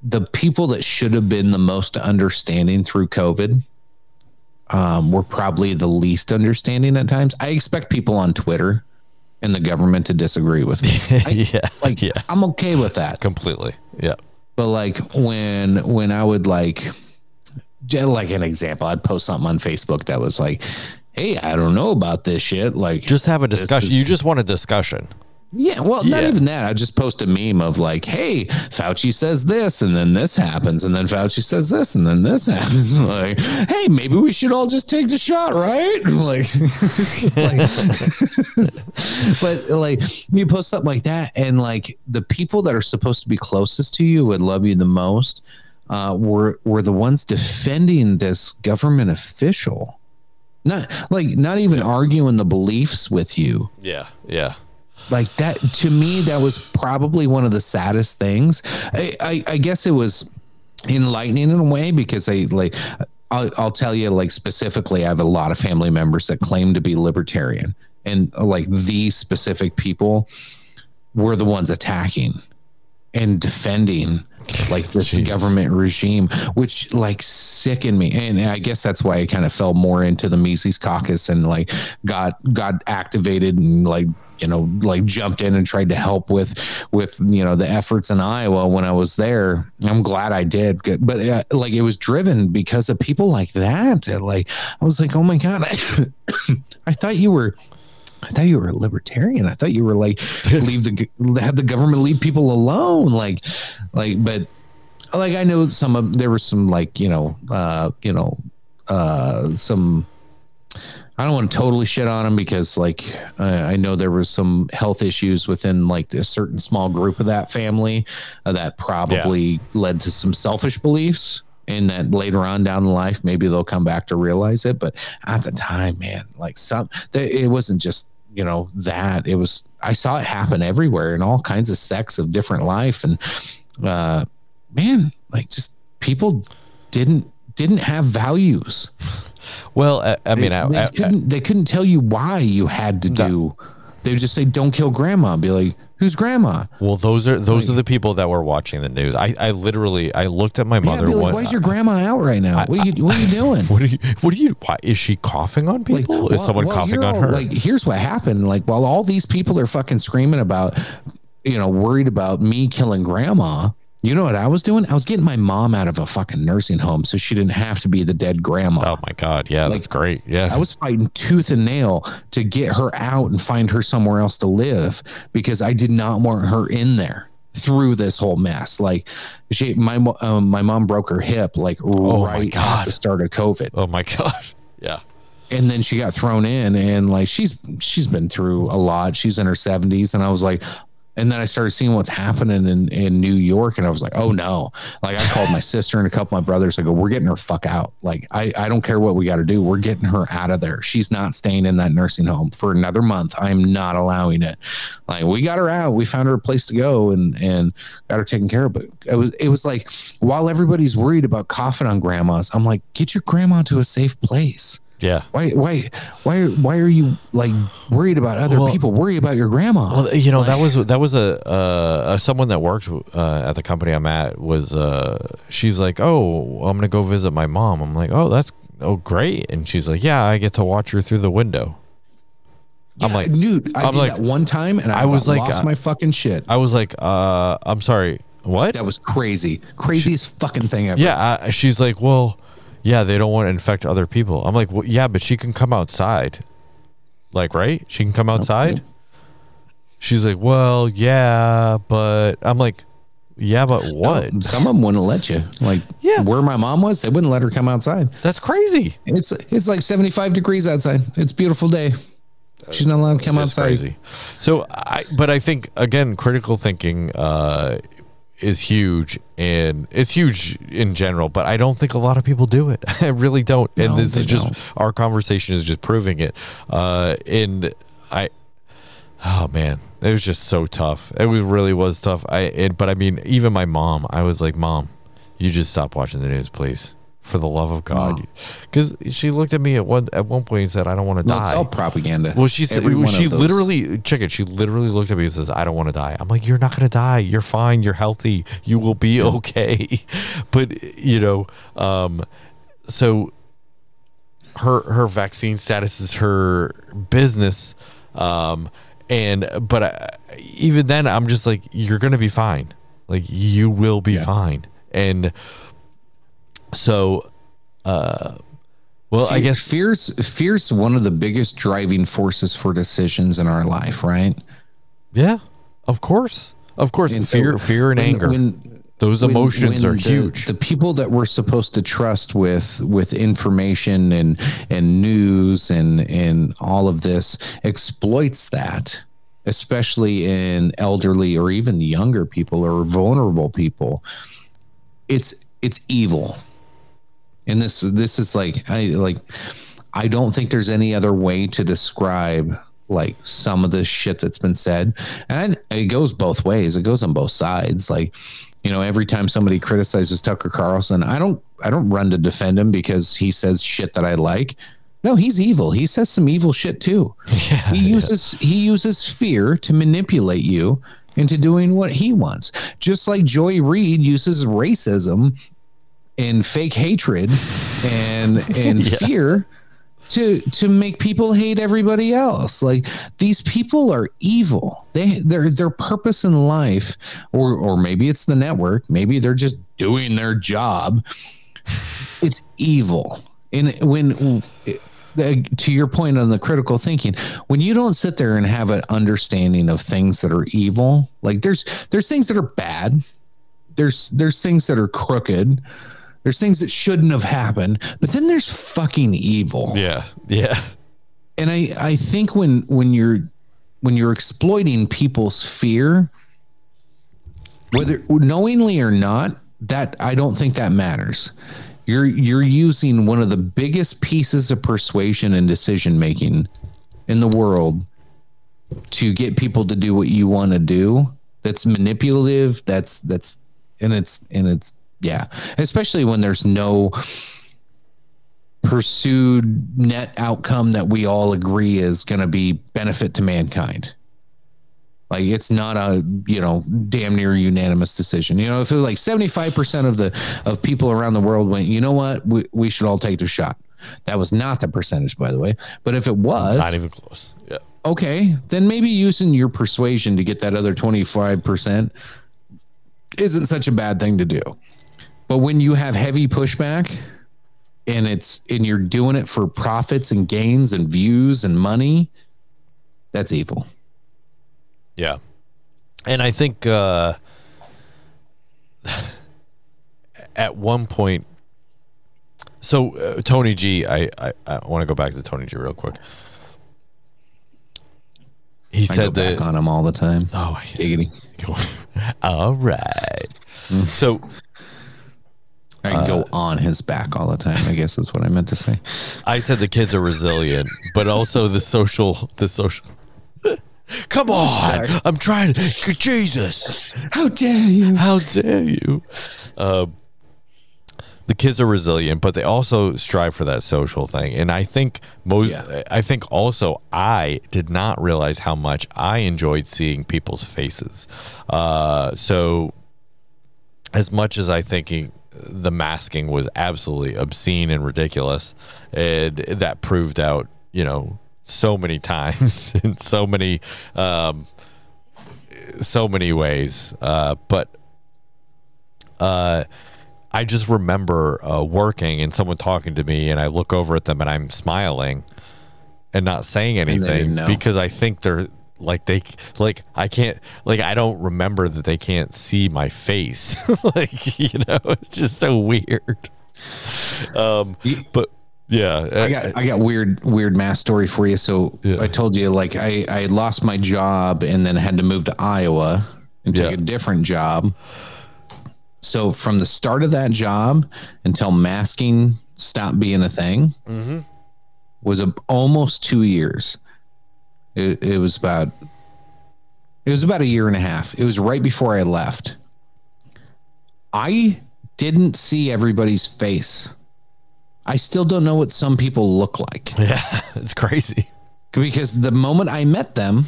the people that should have been the most understanding through COVID um, were probably the least understanding at times. I expect people on Twitter and the government to disagree with me. I, yeah. Like, yeah. I'm okay with that. Completely. Yeah. But like when when I would like like an example, I'd post something on Facebook that was like, "Hey, I don't know about this shit." Like, Just have a discussion. is- You just want a discussion. Yeah, well, not even that. I just post a meme of like, "Hey, Fauci says this, and then this happens, and then Fauci says this, and then this happens." like, hey, maybe we should all just take the shot, right? Like, like- but like, you post something like that, and like the people that are supposed to be closest to you would love you the most. Uh, were were the ones defending this government official, not like not even arguing the beliefs with you Yeah. Yeah. Like that to me that was probably one of the saddest things. I i, I guess it was enlightening in a way because i like I'll, I'll tell you like specifically i have a lot of family members that claim to be libertarian. And like these specific people were the ones attacking and defending like this government regime, which like sickened me. And I guess that's why I kind of fell more into the Mises caucus and like got got activated and like you know like jumped in and tried to help with with you know the efforts in Iowa when I was there. I'm glad I did, but uh, like it was driven because of people like that. And, like I was like, oh my god, I, I thought you were. I thought you were a libertarian. I thought you were like leave the have the government leave people alone. Like, like, but like I know some of there was some like you know uh you know uh some I don't want to totally shit on him because like uh, I know there was some health issues within like a certain small group of that family uh, that probably led to some selfish beliefs and that later on down in life maybe they'll come back to realize it. But at the time man like some th- it wasn't just you know that. It was I saw it happen everywhere in all kinds of sects of different life. And uh man like just people didn't didn't have values Well, I, I mean, they, I, they I- couldn't they couldn't tell you why you had to do they would just say don't kill grandma And be like who's grandma well, those are those are the people that were watching the news. I, I literally, I looked at my mother. be like, one, why is your grandma out right now what are you what are you doing what are you? What are you? Why is she coughing on Like, people? is well- someone well, coughing on all- her? Like, here's what happened. Like, while all these people are fucking screaming about, you know, worried about me killing grandma, you know what I was doing? I was getting my mom out of a fucking nursing home so she didn't have to be the dead grandma. oh my god, yeah, that's great. Yeah, I was fighting tooth and nail to get her out and find her somewhere else to live because I did not want her in there through this whole mess. Like she, my um, my mom broke her hip like Oh right at the start of COVID, oh my god, yeah. and then she got thrown in, and like she's she's been through a lot. She's in her seventies, and I was like. And then I started seeing what's happening in, in New York, and I was like, "Oh no!" Like I called my sister and a couple of my brothers. I go, "We're getting her fuck out. Like I, I don't care what we got to do. We're getting her out of there. She's not staying in that nursing home for another month. I'm not allowing it. Like we got her out. We found her a place to go and and got her taken care of. But it was it was like while everybody's worried about coughing on grandmas, I'm like, get your grandma to a safe place. Yeah. Why why why why are you like worried about other Well- people? Worry about your grandma. Well, you know that was that was a, uh, a someone that worked uh, at the company I'm at was uh, she's like, oh, I'm gonna go visit my mom. I'm like, oh, that's oh great, and she's like, yeah, I get to watch her through the window. I'm like, dude, I I'm did like- that one time and I, I was like, lost uh, my fucking shit. I was like, uh, I'm sorry, what? that was crazy, craziest fucking thing ever. Yeah, uh, she's like, well, yeah, they don't want to infect other people. I'm like, well, yeah, but she can come outside, like, right? She can come outside. She's like, well, yeah, but I'm like, yeah, but what? Some of them wouldn't let you. Like, Yeah. where my mom was, they wouldn't let her come outside. That's crazy. It's it's like seventy five degrees outside. It's a beautiful day. She's not allowed to come outside. crazy. So I, but I think again, critical thinking uh, is huge, and it's huge in general. But I don't think a lot of people do it. I really don't. and this is just don't. our conversation is just proving it. Uh, and I, oh man, it was just so tough. It was really was tough. I it, but I mean, even my mom, I was like, Mom, you just stop watching the news, please. For the love of God, because she looked at me at one at one point and said, "I don't want to Well, die." it's all propaganda. Well, she said she literally check it. She literally looked at me and says, "I don't want to die." I'm like, "You're not gonna die. You're fine. You're healthy. You will be okay." but you know, um, so her her vaccine status is her business, um, and but I, even then, I'm just like, "You're gonna be fine. Like you will be Yeah. fine." And so, uh, well, I guess fear's fear's one of the biggest driving forces for decisions in our life, right? Yeah, of course, of course. And so fear, fear, and when- anger. when- Those emotions when are the- huge. The people that we're supposed to trust with with information and and news and and all of this exploits that, especially in elderly or even younger people or vulnerable people. It's it's evil. And this this is like I like I don't think there's any other way to describe like some of the shit that's been said. And I, it goes both ways. It goes on both sides. Like, you know, every time somebody criticizes Tucker Carlson, I don't I don't run to defend him because he says shit that I like. No, he's evil. He says some evil shit too. he uses he uses fear to manipulate you into doing what he wants. Just like Joy Reid uses racism and fake hatred and and fear to to make people hate everybody else. Like these people are evil. They their their purpose in life or or maybe it's the network maybe they're just doing their job. It's evil. And when uh, to your point on the critical thinking when you don't sit there and have an understanding of things that are evil like there's there's things that are bad. There's there's things that are crooked there's things that shouldn't have happened but then there's fucking evil. Yeah, yeah, and i i think when when you're when you're exploiting people's fear whether knowingly or not that i don't think that matters. You're you're using one of the biggest pieces of persuasion and decision making in the world to get people to do what you want to do. That's manipulative that's that's and it's and it's yeah. Especially when there's no pursued net outcome that we all agree is going to be benefit to mankind. Like it's not a you know damn near unanimous decision. You know if it was like 75% of the of people around the world went you know what? We, we should all take the shot. That was not the percentage by the way. But if it was not even close. Yeah, okay, then maybe using your persuasion to get that other 25% isn't such a bad thing to do. But when you have heavy pushback and it's and you're doing it for profits and gains and views and money, that's evil. yeah, and I think uh, at one point, so uh, Tony G, I I, I want to go back to Tony G real quick. He I said that. on him all the time. Oh, Giggity. all right. So I go on his back all the time, I guess is what I meant to say. I said the kids are resilient, but also the social, the social. Come on, I'm trying to. Jesus, How dare you? how dare you? Uh, the kids are resilient, but they also strive for that social thing, and I think most. Yeah. I think also I did not realize how much I enjoyed seeing people's faces. Uh, so as much as I think the masking was absolutely obscene and ridiculous, and that proved out, you know, so many times in so many, um, so many ways. Uh, but uh, I just remember uh, working and someone talking to me, and I look over at them and I'm smiling and not saying anything because I think they're like they like I can't like I don't remember that they can't see my face. like you know, it's just so weird. Um, but yeah, I got I got weird weird mass story for you. So Yeah. I told you like I I lost my job and then had to move to Iowa and take Yeah. a different job. So from the start of that job until masking stopped being a thing was a, almost two years. It, it was about It was about a year and a half. It was right before I left. I didn't see everybody's face. I still don't know what some people look like Yeah, it's crazy. because the moment I met them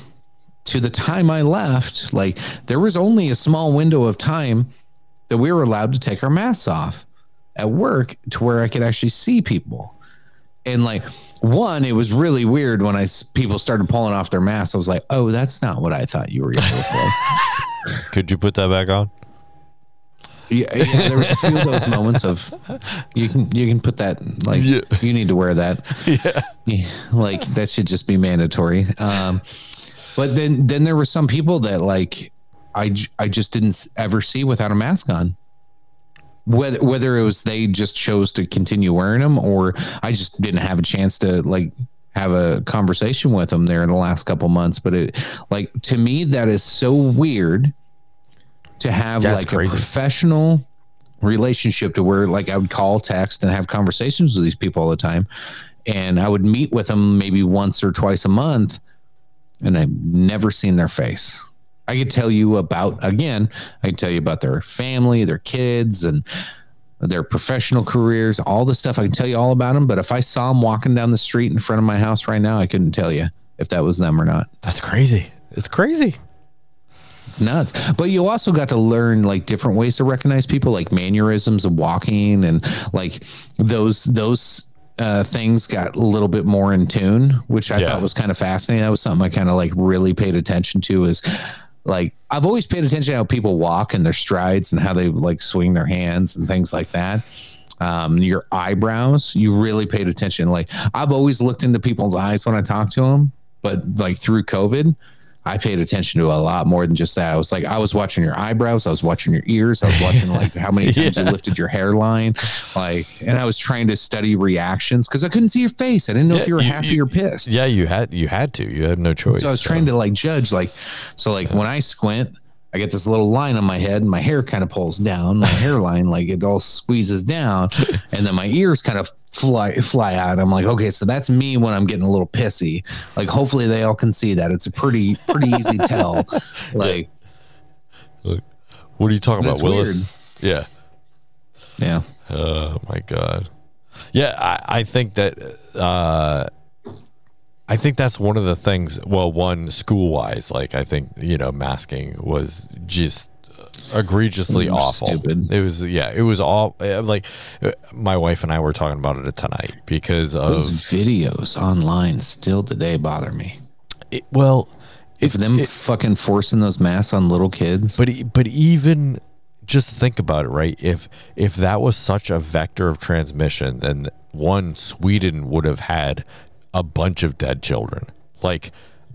to the time I left, like there was only a small window of time that we were allowed to take our masks off at work to where I could actually see people. And like one, it was really weird when I people started pulling off their masks. I was like, "Oh, that's not what I thought you were going to look like." Could you put that back on? yeah, yeah, there was a few of those moments of you can you can put that like Yeah. you need to wear that. Yeah. Like that should just be mandatory. Um but then then there were some people that like I I just didn't ever see without a mask on. Whether whether it was they just chose to continue wearing them or I just didn't have a chance to like have a conversation with them there in the last couple months but it like to me that is so weird to have That's like crazy. a professional relationship to where like I would call, text, and have conversations with these people all the time. And I would meet with them maybe once or twice a month, and I've never seen their face. I could tell you about again, I could tell you about their family, their kids, and their professional careers, all the stuff. I can tell you all about them. But if I saw them walking down the street in front of my house right now, I couldn't tell you if that was them or not. That's crazy. It's crazy. It's nuts. But you also got to learn like different ways to recognize people, like mannerisms of walking and like those those uh, things got a little bit more in tune, which I Yeah. thought was kind of fascinating. That was something I kind of like really paid attention to. Is like I've always paid attention to how people walk and their strides and how they like swing their hands and things like that. Um, your eyebrows, you really paid attention. Like I've always looked into people's eyes when I talk to them, but like through COVID, I paid attention to a lot more than just that. I was like, I was watching your eyebrows, I was watching your ears, I was watching like how many times you lifted your hairline, like, and I was trying to study reactions because I couldn't see your face. I didn't know Yeah, if you were you- happy you- or pissed. Yeah, you had you had to. You had no choice. So I was trying to like judge, like, so like when I squint, I get this little line on my head, and my hair kind of pulls down, my hairline, like it all squeezes down, and then my ears kind of fly fly out. I'm like, okay, so that's me when I'm getting a little pissy. Like, hopefully they all can see that. It's a pretty pretty easy tell. Like, What are you talking about, Willis? Yeah. yeah, Oh my god. Yeah, I, I think that uh I think that's one of the things well one school wise like I think you know masking was just egregiously was awful. stupid. It was yeah, it was all uh, like my wife and I were talking about it tonight because those of videos online still today bother me. it, well If them fucking forcing those masks on little kids, But but even just think about it, right? If if that was such a vector of transmission, then one Sweden would have had a bunch of dead children, like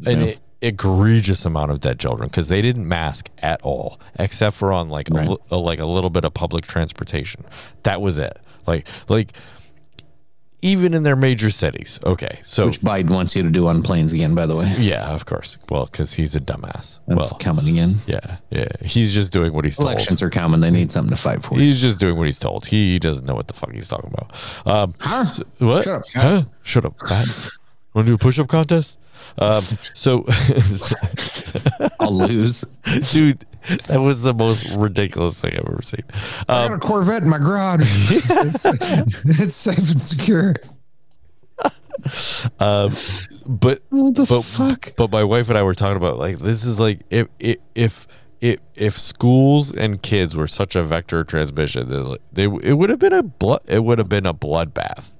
an Yeah. egregious amount of dead children, because they didn't mask at all, except for on like Right. a, a- like a little bit of public transportation. That was it. Like like even in their major cities. Okay, so which Biden wants you to do on planes again, by the way. yeah, of course. Well, because he's a dumbass. That's well, coming again. yeah, yeah. He's just doing what he's told. Elections are coming. They need something to fight for. He's just doing what he's told. He doesn't know what the fuck he's talking about. Um, Huh? so- what? Shut up. Huh? Shut up. Want to do a push-up contest? Um, so, I'll lose. dude, that was the most ridiculous thing I've ever seen. I Um, got a Corvette in my garage. it's, it's safe and secure. but What the but, fuck? But my wife and I were talking about like this is like if if if if, if schools and kids were such a vector of transmission, then they it would have been a blood it would have been a bloodbath,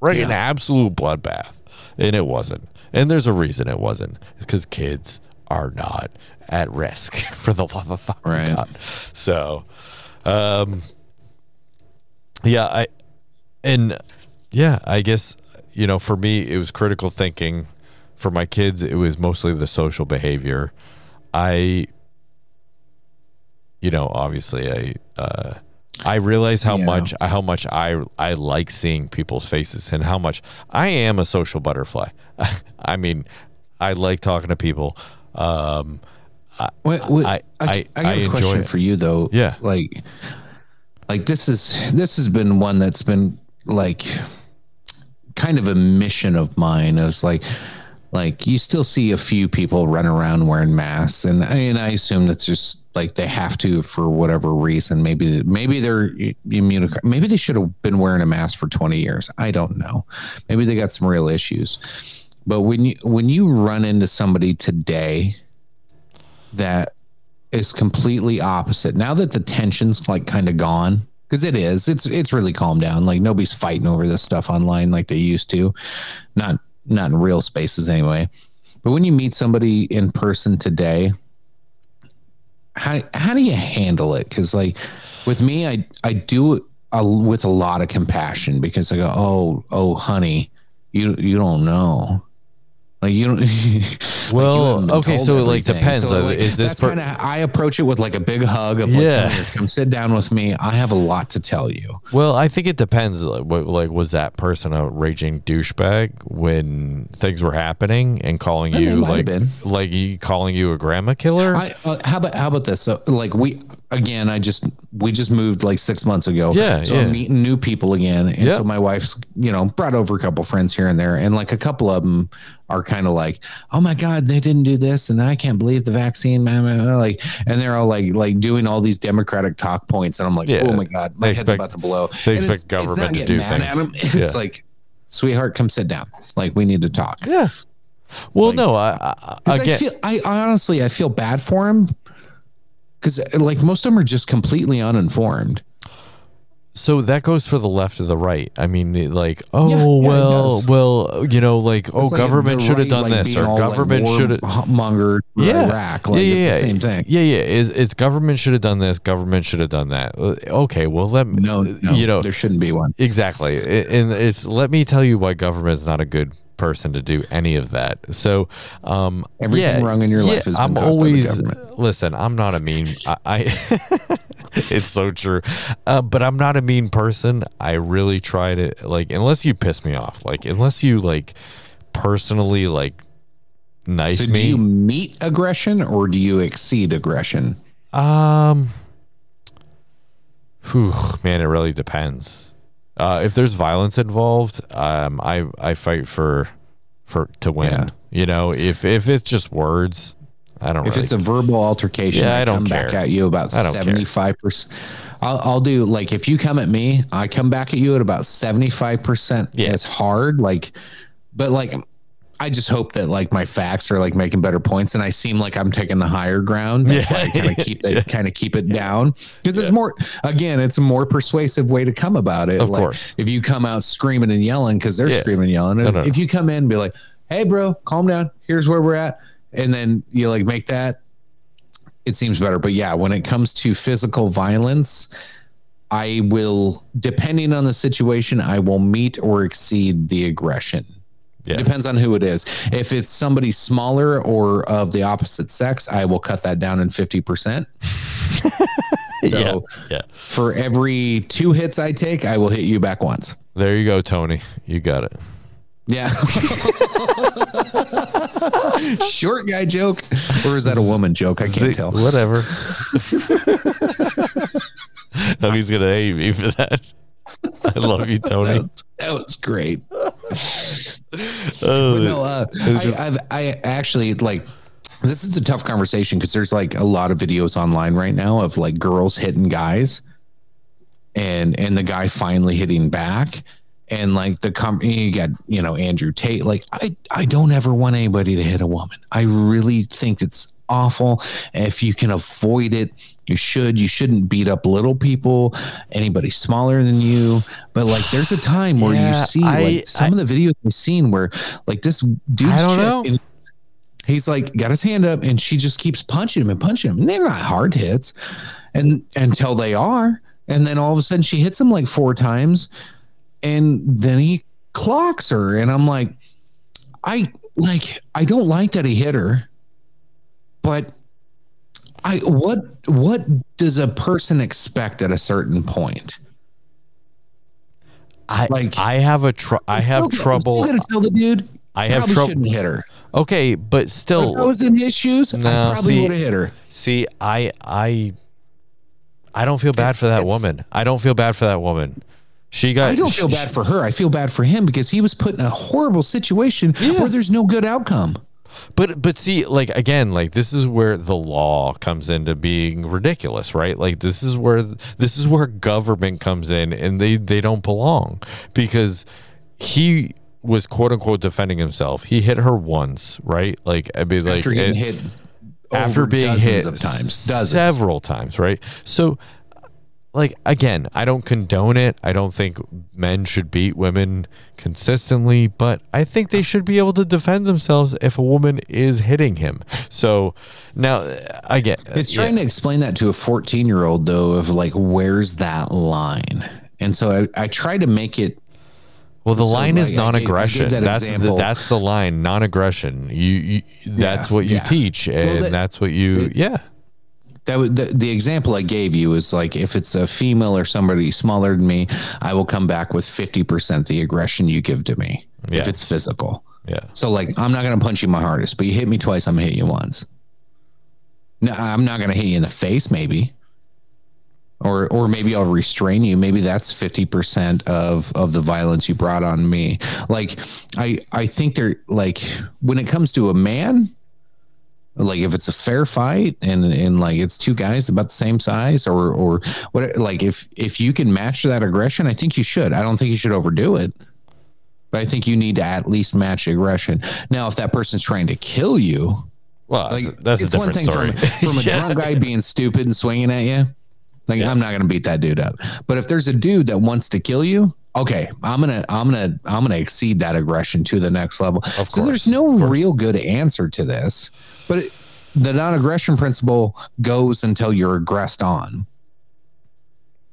right? An absolute bloodbath, and it wasn't. And there's a reason it wasn't. It's because kids are not at risk for the love of Right. God. So, um, yeah, I and yeah, I guess you know, for me, it was critical thinking. For my kids, it was mostly the social behavior. I, you know, obviously, I uh, I realize how much how much I I like seeing people's faces and how much I am a social butterfly. I mean, I like talking to people. Um, Wait, wait, I- I, I- I, got I a question it. for you though. Yeah. Like, like this is this has been one that's been like kind of a mission of mine. It's like like you still see a few people run around wearing masks, and I and I assume that's just like they have to for whatever reason. Maybe maybe they're immune. Maybe they should have been wearing a mask for twenty years. I don't know. Maybe they got some real issues. But when you when you run into somebody today that is completely opposite, now that the tension's like kind of gone, because it is, it's it's really calmed down. Like nobody's fighting over this stuff online like they used to. Not not in real spaces anyway. But when you meet somebody in person today, how how do you handle it? Because like with me, I I do it with a lot of compassion because I go, oh oh honey, you you don't know. Like you don't. well, like okay, so it like depends. So, like, is this per- kind of? I approach it with like a big hug of like, yeah, come, come, sit down with me. I have a lot to tell you. Well, I think it depends. Like, like was that person a raging douchebag when things were happening and calling you like like you calling you a grandma killer? I, uh, how about how about this? So like we again, I just we just moved like six months ago. Yeah, so yeah. I'm meeting new people again, and yep. so my wife's you know brought over a couple friends here and there, and like a couple of them are kind of like, oh my god, they didn't do this, and I can't believe the vaccine, man. Like, and they're all like like doing all these democratic talk points, and I'm like, oh yeah. oh my god, my they head's expect, about to blow. They and expect government to do things. It's yeah. like, sweetheart, come sit down. Like, we need to talk. Yeah. Well, like, no, I, I, again, I feel, I honestly, I feel bad for him because like most of them are just completely uninformed. So that goes for the left or the right. I mean, like, oh yeah, yeah, well, well, you know, like, it's oh, like government should have right, done like this, or government like should have mongered yeah. Iraq. Like, yeah, yeah, same thing. Yeah, yeah. Is it's government should have done this, government should have done that. Uh, okay, well, let me. No, no, you know, there shouldn't be one. Exactly, and it's let me tell you why government is not a good person to do any of that. So, um, everything yeah, wrong in your yeah, life is I'm always listen. I'm not a mean. I, I it's so true. Uh, but I'm not a mean person. I really try to like unless you piss me off, like unless you like personally like knife so me. Do you meet aggression or do you exceed aggression? Um, whew, man, it really depends. Uh, if there's violence involved, um, I I fight for for to win. Yeah. You know, if if it's just words, I don't. If really it's a verbal altercation, yeah, I, I don't come care. back at you about seventy five percent. I'll, I'll do like if you come at me, I come back at you at about seventy five percent as hard. Like, but like I just hope that like my facts are like making better points, and I seem like I'm taking the higher ground. That's yeah, kind of keep that yeah. kind of keep it down because yeah. it's more. Again, it's a more persuasive way to come about it. Of like, course, if you come out screaming and yelling because they're screaming and yelling, no, no, if no. you come in and be like, "Hey, bro, calm down. Here's where we're at," and then you like make that it seems better but yeah when it comes to physical violence i will depending on the situation i will meet or exceed the aggression yeah. depends on who it is if it's somebody smaller or of the opposite sex i will cut that down in 50% so yeah, yeah. for every two hits i take i will hit you back once there you go tony you got it yeah. Short guy joke. Or is that a woman joke? I can't tell. Whatever. he's going to hate me for that. I love you, Tony. That was, that was great. Oh, no, uh, just, I, I've, I actually like this is a tough conversation because there's like a lot of videos online right now of like girls hitting guys and and the guy finally hitting back and like the company you got you know andrew tate like i i don't ever want anybody to hit a woman i really think it's awful. If you can avoid it you should. You shouldn't beat up little people anybody smaller than you. But like there's a time where yeah, you see I, like some I, of the videos we've seen where like this dude i don't know. he's like got his hand up and she just keeps punching him and punching him. And they're not hard hits. And until they are. And then all of a sudden she hits him like four times. And then he clocks her. And i'm like i like i don't like that he hit her but i what what does a person expect at a certain point i like i have a tr- i have okay, trouble i'm gonna tell the dude i have trouble hit her okay but still if i was in his shoes no, i probably would have hit her see i i i don't feel bad it's, for that woman i don't feel bad for that woman She got. I don't feel she- bad for her. I feel bad for him because he was put in a horrible situation where there's no good outcome. But but see, like again, like this is where the law comes into being ridiculous, right? Like this is where this is where government comes in, and they they don't belong because he was quote unquote defending himself. He hit her once, right? Like I mean, like After getting and- hit after being hit of times, dozens. several times, right? So, like again, I don't condone it. I don't think men should beat women consistently, but I think they should be able to defend themselves if a woman is hitting him. So now, uh, I get uh, It's trying to explain that to a 14 year old though of like where's that line. And so I, I try to make it Well, the line is like, I gave- I gave non-aggression. that that's the, that's the line, non-aggression. You, you that's Yeah, what you yeah. teach, and that- that's what you, yeah. That would the, the example I gave you is like if it's a female or somebody smaller than me, I will come back with 50% the aggression you give to me Yeah. if it's physical. Yeah. So like I'm not gonna punch you my hardest, but you hit me twice, I'm gonna hit you once. No, I'm not gonna hit you in the face, maybe. Or or maybe I'll restrain you. Maybe that's 50% of of the violence you brought on me. Like I I think they're like when it comes to a man, like if it's a fair fight and and like it's two guys about the same size or or what like if if you can match that aggression, I think you should. I don't think you should overdo it. But I think you need to at least match aggression. Now, if that person's trying to kill you, Well, like that's, that's a it's one different thing story. From, from a drunk guy being stupid and swinging at you, like I'm not gonna beat that dude up. But if there's a dude that wants to kill you, okay, I'm gonna I'm gonna I'm gonna exceed that aggression to the next level. Of so there's no course. real good answer to this, but it, the non-aggression principle goes until you're aggressed on,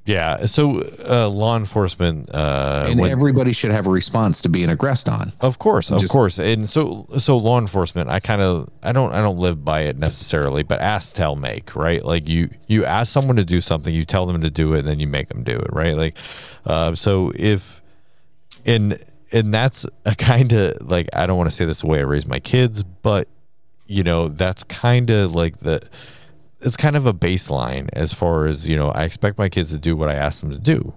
Yeah. So uh, law enforcement, uh, and when- everybody should have a response to being aggressed on. of course, of just- course, and so so law enforcement, I kind of I don't I don't live by it necessarily, but ask, tell, make, right? Like you you ask someone to do something, you tell them to do it, and then you make them do it, right? Like, uh, so if and and that's a kind of like I don't want to say this the way I raise my kids, but you know that's kind of like the it's kind of a baseline as far as you know i expect my kids to do what i ask them to do.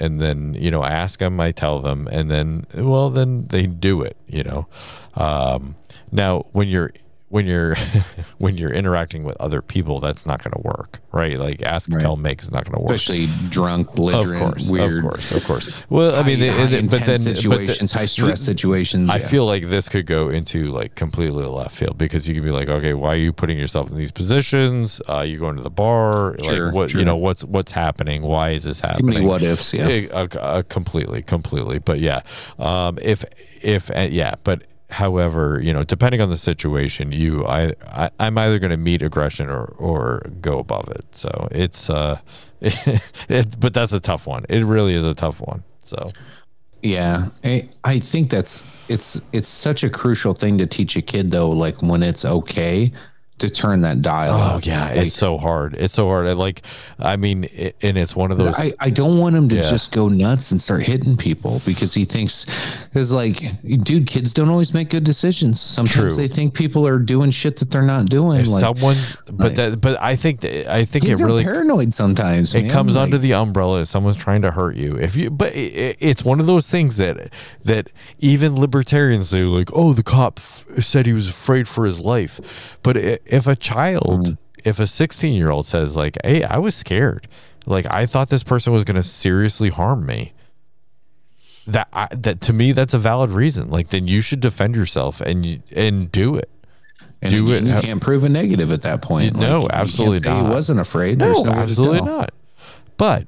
And then you know i ask them i tell them and then well then they do it you know. Um, now when you're when you're when you're interacting with other people that's not going to work right like ask Right. tell make is not going to work Especially drunk, of course weird, of course of course well i mean high- it- but then intense but the- situations, high stress situations. I yeah. feel like this could go into like completely the left field because you could be like, okay, why are you putting yourself in these positions? Uh, you going to the bar? Sure, like what sure. you know what's what's happening? Why is this too happening? many what ifs. Yeah. Eh, uh, uh, completely, completely. But yeah, um, if if uh, yeah, but however, you know, depending on the situation, you I, I I'm either going to meet aggression or or go above it. So it's uh, it, but that's a tough one. It really is a tough one. So Yeah, I, I think that's it's it's such a crucial thing to teach a kid though. Like when it's okay to turn that dial. Oh up. yeah, Like, it's so hard. It's so hard. I like, I mean, it, and it's one of those. I, I don't want him to Yeah. just go nuts and start hitting people because he thinks because like dude kids don't always make good decisions sometimes True. they think people are doing shit that they're not doing like someone's, but like- that, but I think that I think it really paranoid sometimes it man. comes under the umbrella if someone's trying to hurt you. If you, but it, it's one of those things that that even libertarians say like, oh, the cop f- said he was afraid for his life. But i- if a child, mm-hmm. if a 16 year old says like, hey, I was scared, like I thought this person was going to seriously harm me. That I, that to me that's a valid reason. Like then you should defend yourself and you, and do it. and do it. you can't prove a negative at that point no, you can't he wasn't afraid There's No, absolutely not. But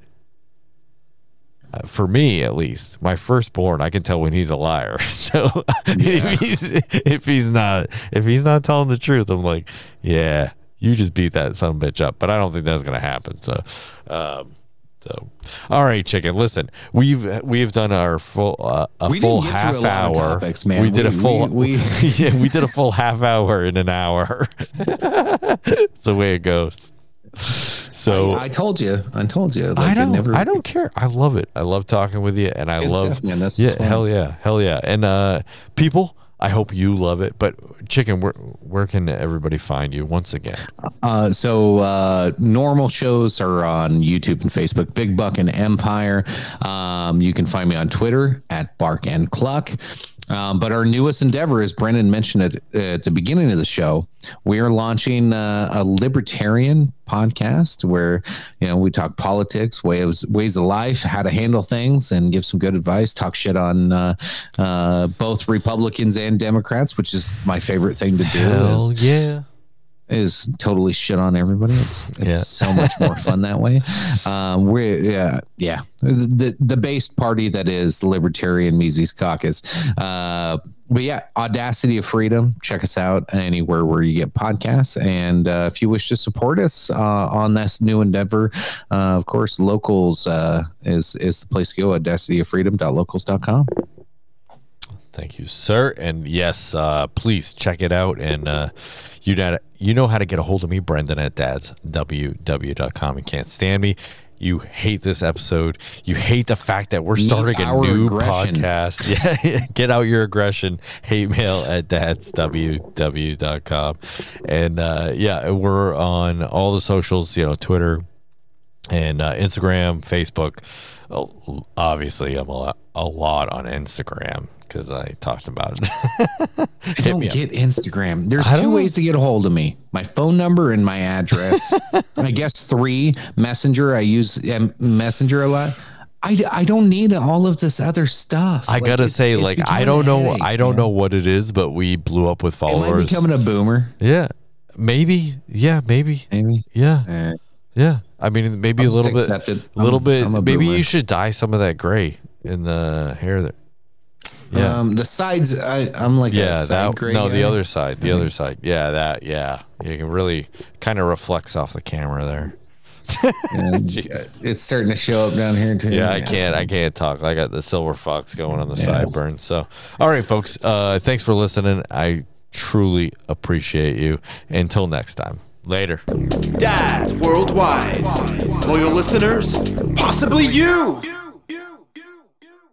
uh, for me, at least, my firstborn, I can tell when he's a liar. So if he's if he's not if he's not telling the truth, I'm like, yeah, you just beat that son of a bitch up. But I don't think that's gonna happen. So, um, so all right, chicken. Listen, we've we've done our full uh, a We full half a hour. topics, man. We did a full we- we- yeah, we did a full half hour in an hour. it's the way it goes. So I, I told you I told you like, I don't. never I don't care. I love it. I love talking with you, and I love. stuff, man. Yeah, fun. hell yeah, hell yeah. And uh, people, I hope you love it. But chicken, where where can everybody find you once again? Uh, so uh, normal shows are on YouTube and Facebook. Big Buck and Empire. Um, you can find me on Twitter at Bark and Cluck. Um, but our newest endeavor, as Brendan mentioned it at the beginning of the show, we are launching uh, a libertarian podcast where you know we talk politics, ways ways of life, how to handle things, and give some good advice. Talk shit on uh, uh, both Republicans and Democrats, which is my favorite thing to do. Hell is, yeah. Is totally shit on everybody. It's it's Yeah. so much more fun that way. Um, we're yeah yeah the the based party that is the Libertarian Mises Caucus. Uh, but yeah, Audacity of Freedom. Check us out anywhere where you get podcasts. And uh, if you wish to support us uh, on this new endeavor, uh, of course, locals uh, is is the place to go. Audacity of Audacityoffreedom.locals.com. Thank you, sir. And yes, uh, please check it out. And uh, you know, you know how to get a hold of me, Brendan at dadsww.com. You can't stand me. You hate this episode. You hate the fact that we're Need starting a new aggression. podcast. Yeah, get out your aggression. Hate mail at dadsww.com. And uh, yeah, we're on all the socials, you know, Twitter, and uh, Instagram, Facebook. Oh, Obviously, I'm a lot, a lot on Instagram because I talked about it. I don't get Instagram. There's two ways to get a hold of me: my phone number and my address. I guess three Messenger. I use um, Messenger a lot. I, I don't need all of this other stuff. I Like, gotta it's- say, it's like, I don't know, headache, I don't know what it is, but we blew up with followers. Am I becoming a boomer? yeah, maybe, yeah, maybe, Maybe. yeah, Eh, yeah. I mean, maybe I'll a little bit, accept it. a little I'm- bit. I'm a maybe boomer. you should dye some of that gray in the hair there. Yeah, Um, the sides. I, I'm like yeah. a side That gray no, the other side, the other side. Yeah, that. Yeah, you can really kind of reflects off the camera there. And, uh, it's starting to show up down here too. Yeah, I can't. I can't talk. I got the silver fox going on the sideburn. So, all right, folks. Uh, thanks for listening. I truly appreciate you. Until next time. Later. Dads worldwide. Loyal listeners, possibly you.